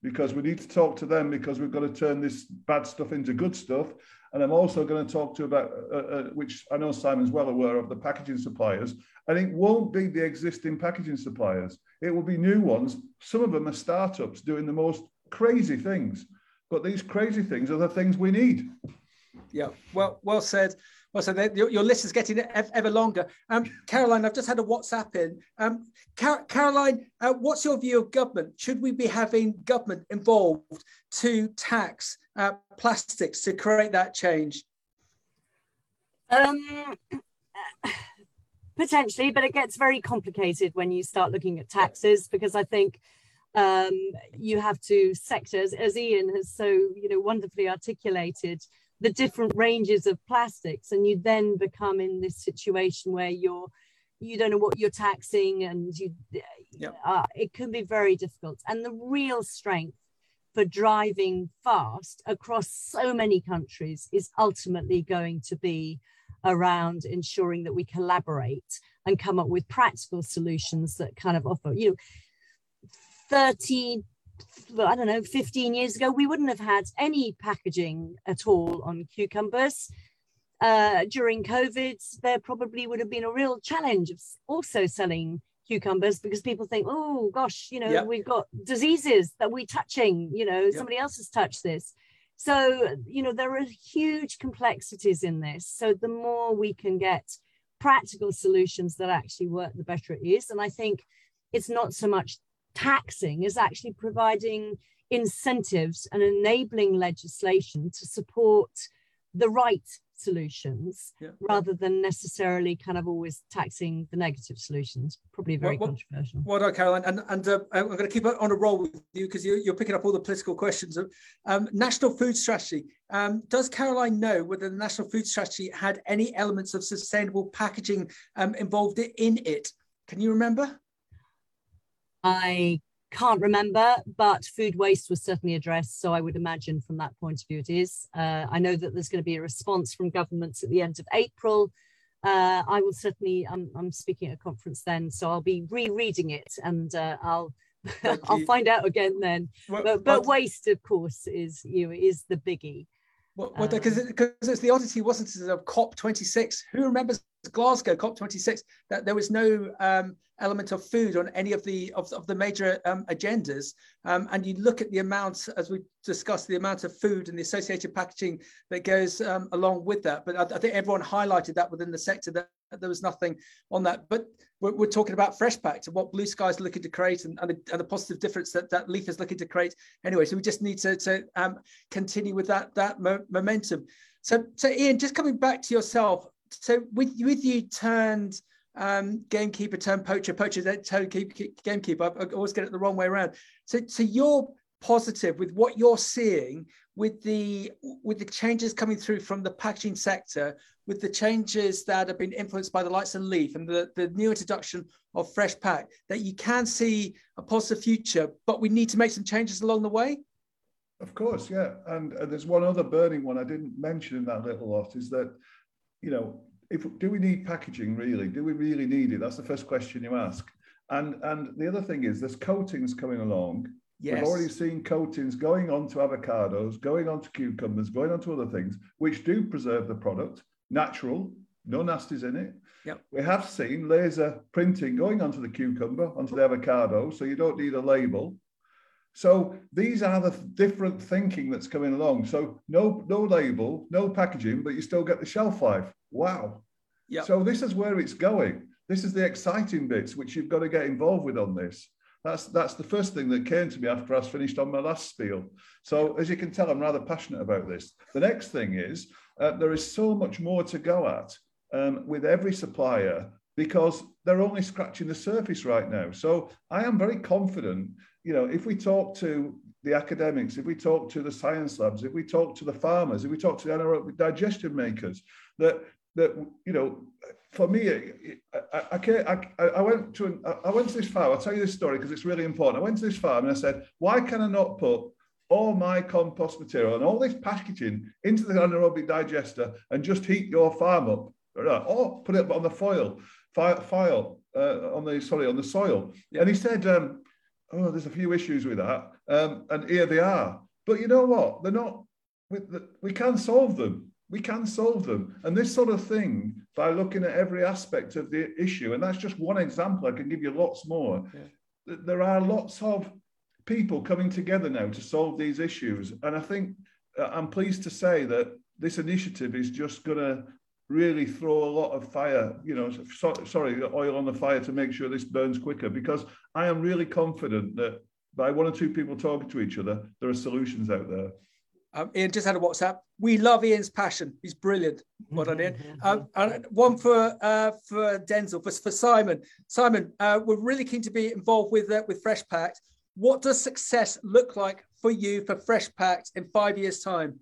because we need to talk to them because we've got to turn this bad stuff into good stuff. And I'm also going to talk to about, uh, uh, which I know Simon's well aware of, the packaging suppliers. And it won't be the existing packaging suppliers. It will be new ones. Some of them are startups doing the most crazy things. But these crazy things are the things we need.
Yeah, well, well said. Well, so your, your, list is getting ever longer. Um, Caroline, I've just had a WhatsApp in. Um, Car Caroline, uh, what's your view of government? Should we be having government involved to tax uh, plastics to create that change?
Um, potentially, but it gets very complicated when you start looking at taxes because I think um, you have to sectors, as Ian has so you know wonderfully articulated the different ranges of plastics and you then become in this situation where you're you don't know what you're taxing and you yep. uh, it can be very difficult and the real strength for driving fast across so many countries is ultimately going to be around ensuring that we collaborate and come up with practical solutions that kind of offer you know 30 I don't know, 15 years ago, we wouldn't have had any packaging at all on cucumbers. Uh, during COVID, there probably would have been a real challenge of also selling cucumbers because people think, oh gosh, you know, yep. we've got diseases that we're touching, you know, yep. somebody else has touched this. So, you know, there are huge complexities in this. So the more we can get practical solutions that actually work, the better it is. And I think it's not so much taxing is actually providing incentives and enabling legislation to support the right solutions yeah. rather than necessarily kind of always taxing the negative solutions. Probably very
well,
controversial.
Well done, Caroline. And, and uh, I'm going to keep on a roll with you because you, are picking up all the political questions. Um, national food strategy. Um, does Caroline know whether the national food strategy had any elements of sustainable packaging um, involved in it? Can you remember?
I can't remember, but food waste was certainly addressed. So I would imagine from that point of view it is. Uh, I know that there's going to be a response from governments at the end of April. Uh, I will certainly, I'm, I'm speaking at a conference then, so I'll be rereading it and uh, I'll I'll find out again then. Well, but, but waste, of course, is you know, is the biggie.
Well, because um, it, it's the oddity wasn't it of COP 26. Who remembers Glasgow COP 26 that there was no um, element of food on any of the of, of the major um, agendas. Um, and you look at the amount, as we discussed, the amount of food and the associated packaging that goes um, along with that. But I, I, think everyone highlighted that within the sector that there was nothing on that. But we're, we're talking about Fresh Pact and what Blue Sky is looking to create and, and, the, and the positive difference that, that Leaf is looking to create anyway. So we just need to, to um, continue with that, that mo momentum. So, so Ian, just coming back to yourself, so with, with you turned um, gamekeeper turned poacher, poacher turned gamekeeper. I always get it the wrong way around. So, so you're positive with what you're seeing with the with the changes coming through from the packaging sector, with the changes that have been influenced by the likes of Leaf and the, the new introduction of Fresh Pact, that you can see a positive future, but we need to make some changes along the way.
Of course, yeah. And, and there's one other burning one I didn't mention in that little lot is that, you know, if do we need packaging really? Do we really need it? That's the first question you ask. And and the other thing is there's coatings coming along. Yes. We've already seen coatings going on to avocados, going on to cucumbers, going on to other things, which do preserve the product, natural, no nasties in it.
Yep.
We have seen laser printing going onto the cucumber, onto the avocado, so you don't need a label. So these are the different thinking that's coming along. So no, no label, no packaging, but you still get the shelf life. Wow.
Yeah.
So this is where it's going. This is the exciting bits which you've got to get involved with on this. That's that's the first thing that came to me after I finished on my last spiel. So as you can tell, I'm rather passionate about this. The next thing is uh, there is so much more to go at um, with every supplier because they're only scratching the surface right now. So I am very confident, you know, if we talk to the academics, if we talk to the science labs, if we talk to the farmers, if we talk to the anaerobic digestion makers, that that you know, for me, I, I, I, I went to an, I went to this farm. I'll tell you this story because it's really important. I went to this farm and I said, why can I not put all my compost material and all this packaging into the anaerobic digester and just heat your farm up, or put it on the foil, file, file uh, on the sorry on the soil. And he said, um, oh, there's a few issues with that, um, and here they are. But you know what? They're not. We, we can solve them. We can solve them. And this sort of thing, by looking at every aspect of the issue, and that's just one example. I can give you lots more. Yeah. There are lots of people coming together now to solve these issues. And I think uh, I'm pleased to say that this initiative is just going to really throw a lot of fire, you know, so, sorry, oil on the fire to make sure this burns quicker because I am really confident that by one or two people talking to each other, there are solutions out there.
Um, Ian just had a WhatsApp. We love Ian's passion. He's brilliant. Well done, Ian. Um, and one for uh, for Denzel, for, for Simon. Simon, uh, we're really keen to be involved with uh, with Fresh Pact. What does success look like for you for Fresh Pact in five years' time?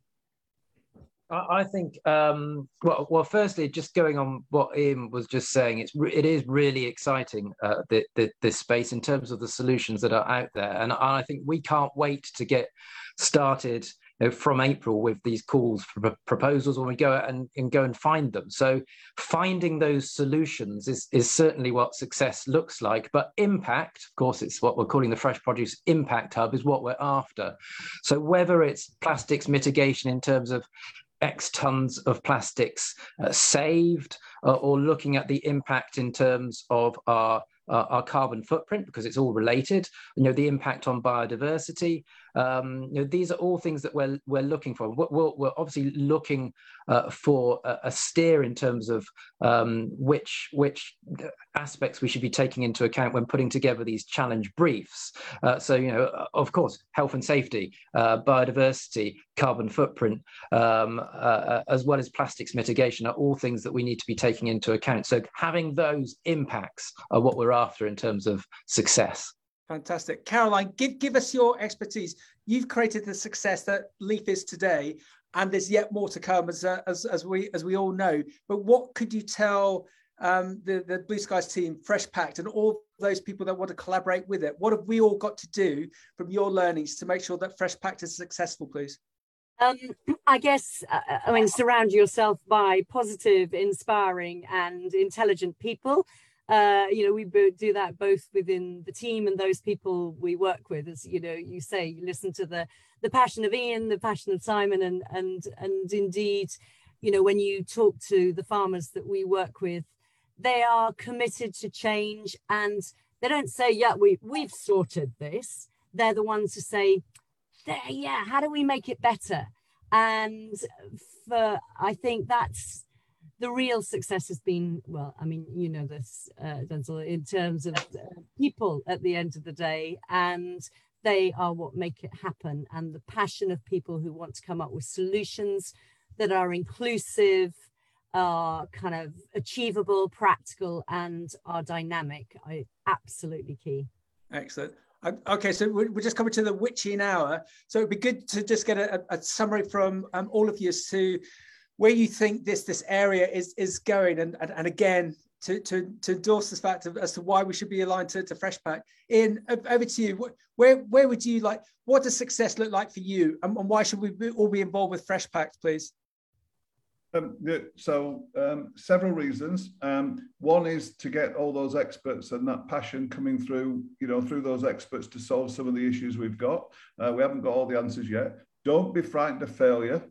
I think, um, well, well, firstly, just going on what Ian was just saying, it's it is really exciting uh, the, the, this space in terms of the solutions that are out there, and I think we can't wait to get started know, from April with these calls for proposals when we go and, and go and find them. So finding those solutions is, is certainly what success looks like. But impact, of course, it's what we're calling the Fresh Produce Impact Hub, is what we're after. So whether it's plastics mitigation in terms of X tons of plastics uh, saved, uh, or looking at the impact in terms of our uh, our carbon footprint because it's all related. You know the impact on biodiversity, um, you know, these are all things that we're, we're looking for. We're, we're obviously looking uh, for a, a, steer in terms of um, which, which aspects we should be taking into account when putting together these challenge briefs. Uh, so, you know, of course, health and safety, uh, biodiversity, carbon footprint, um, uh, as well as plastics mitigation are all things that we need to be taking into account. So having those impacts are what we're after in terms of success.
Fantastic. Caroline, give, give us your expertise. You've created the success that Leaf is today, and there's yet more to come, as, uh, as, as, we, as we all know. But what could you tell um, the, the Blue Skies team, Fresh Pact, and all those people that want to collaborate with it? What have we all got to do from your learnings to make sure that Fresh Pact is successful, please?
Um, I guess, uh, I mean, surround yourself by positive, inspiring, and intelligent people uh, you know, we do that both within the team and those people we work with. As you know, you say, you listen to the the passion of Ian, the passion of Simon, and and and indeed, you know, when you talk to the farmers that we work with, they are committed to change, and they don't say, "Yeah, we we've sorted this." They're the ones who say, "Yeah, how do we make it better?" And for I think that's the real success has been well i mean you know this uh, denzel in terms of uh, people at the end of the day and they are what make it happen and the passion of people who want to come up with solutions that are inclusive are kind of achievable practical and are dynamic are absolutely key.
Excellent. Okay, so we're just coming to the witching hour. So it'd be good to just get a, a summary from um, all of you as to where you think this this area is is going and and, and again to, to, to endorse this fact of, as to why we should be aligned to, to Fresh Pact. In over to you. Where where would you like? What does success look like for you, and, and why should we be, all be involved with Fresh Pact, please?
Um, so um, several reasons. Um, one is to get all those experts and that passion coming through, you know, through those experts to solve some of the issues we've got. Uh, we haven't got all the answers yet. Don't be frightened of failure.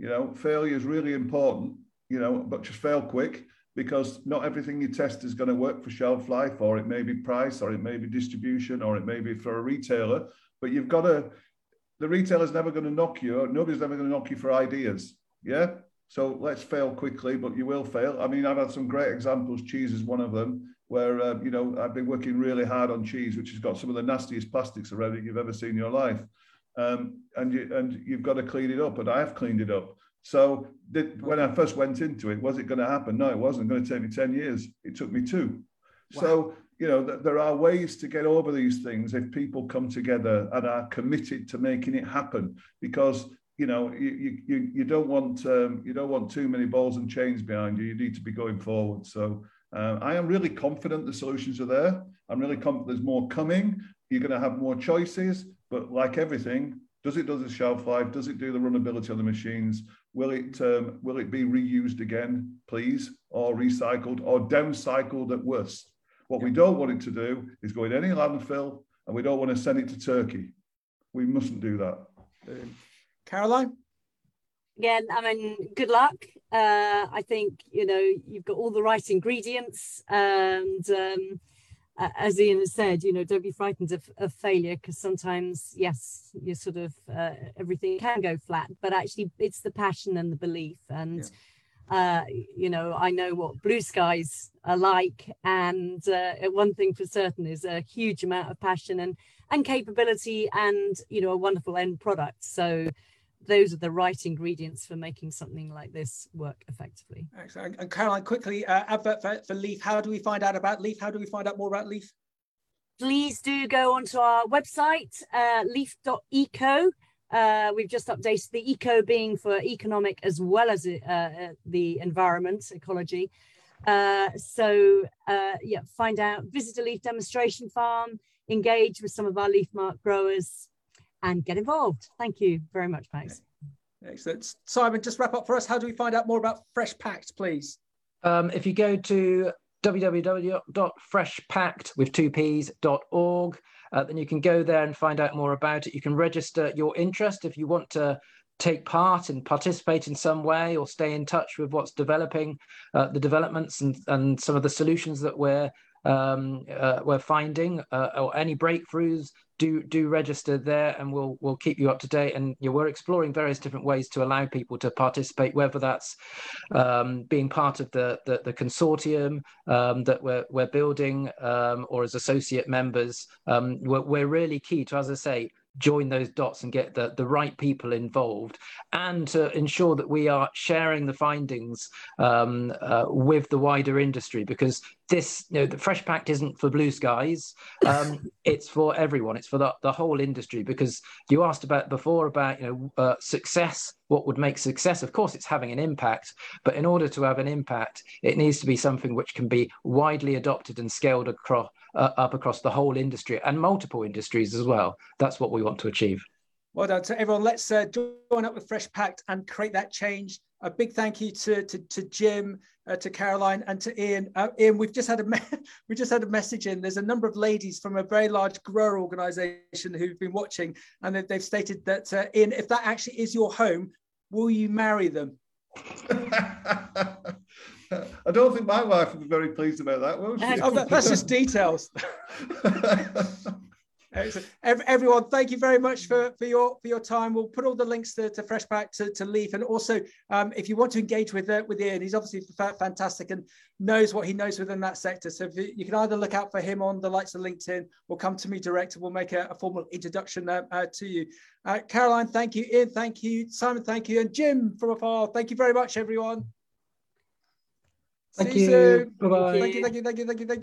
You know, failure is really important, you know, but just fail quick because not everything you test is going to work for shelf life, or it may be price, or it may be distribution, or it may be for a retailer. But you've got to, the retailer's never going to knock you, nobody's ever going to knock you for ideas. Yeah. So let's fail quickly, but you will fail. I mean, I've had some great examples. Cheese is one of them, where uh, you know I've been working really hard on cheese, which has got some of the nastiest plastics around it you've ever seen in your life um, and you and you've got to clean it up. And I have cleaned it up. So did, when I first went into it, was it going to happen? No, it wasn't going to take me 10 years. It took me two. Wow. So, you know, th- there are ways to get over these things if people come together and are committed to making it happen because you know you you you don't want um, you don't want too many balls and chains behind you you need to be going forward so uh, I am really confident the solutions are there. I'm really confident there's more coming. You're going to have more choices, but like everything, does it do the shelf life? Does it do the runnability on the machines? Will it um, will it be reused again, please, or recycled, or downcycled at worst? What we don't want it to do is go in any landfill, and we don't want to send it to Turkey. We mustn't do that.
Caroline
again, I mean, good luck. Uh, I think you know you've got all the right ingredients, and um, as Ian has said, you know, don't be frightened of, of failure because sometimes, yes, you sort of uh, everything can go flat, but actually, it's the passion and the belief. And yeah. uh, you know, I know what blue skies are like, and uh, one thing for certain is a huge amount of passion and and capability, and you know, a wonderful end product. So those are the right ingredients for making something like this work effectively.
Excellent. And Caroline, quickly, uh, advert for, for Leaf. How do we find out about Leaf? How do we find out more about Leaf?
Please do go onto our website, uh, leaf.eco. Uh, we've just updated the eco being for economic as well as uh, uh the environment, ecology. Uh, so uh, yeah, find out, visit a leaf demonstration farm, engage with some of our LeafMarque growers, and get involved. Thank you very much, Max.
Excellent. Simon, just wrap up for us. How do we find out more about Fresh Pact, please?
Um, if you go to www.freshpacked with two p's.org, uh, then you can go there and find out more about it. You can register your interest if you want to take part and participate in some way or stay in touch with what's developing, uh, the developments and, and some of the solutions that we're um, uh, we're finding uh, or any breakthroughs do do register there and we'll we'll keep you up to date. And you know, we're exploring various different ways to allow people to participate whether that's um, being part of the the, the consortium um, that we're, we're building um, or as associate members. Um, we're, we're really key to as i say join those dots and get the, the right people involved and to ensure that we are sharing the findings um, uh, with the wider industry because this you know the fresh pact isn't for blue skies um, it's for everyone it's for the, the whole industry because you asked about before about you know uh, success what would make success of course it's having an impact but in order to have an impact it needs to be something which can be widely adopted and scaled across uh, up across the whole industry and multiple industries as well. That's what we want to achieve.
Well done to everyone. Let's uh, join up with Fresh pact and create that change. A big thank you to to, to Jim, uh, to Caroline, and to Ian. Uh, Ian, we've just had a we just had a message in. There's a number of ladies from a very large grower organisation who've been watching, and they've, they've stated that uh, Ian, if that actually is your home, will you marry them?
I don't think my wife would be very pleased about that, will she?
oh, that, that's just details. Everyone, thank you very much for, for your for your time. We'll put all the links to, to Fresh Pact to, to Leaf, and also um, if you want to engage with uh, with Ian, he's obviously fantastic and knows what he knows within that sector. So you, you, can either look out for him on the likes of LinkedIn, or come to me direct, and we'll make a, a formal introduction uh, uh, to you. Uh, Caroline, thank you. Ian, thank you. Simon, thank you, and Jim from afar. Thank you very much, everyone.
Thank See you. you. Bye bye.
Thank you. Thank you. Thank you. Thank you. Thank you.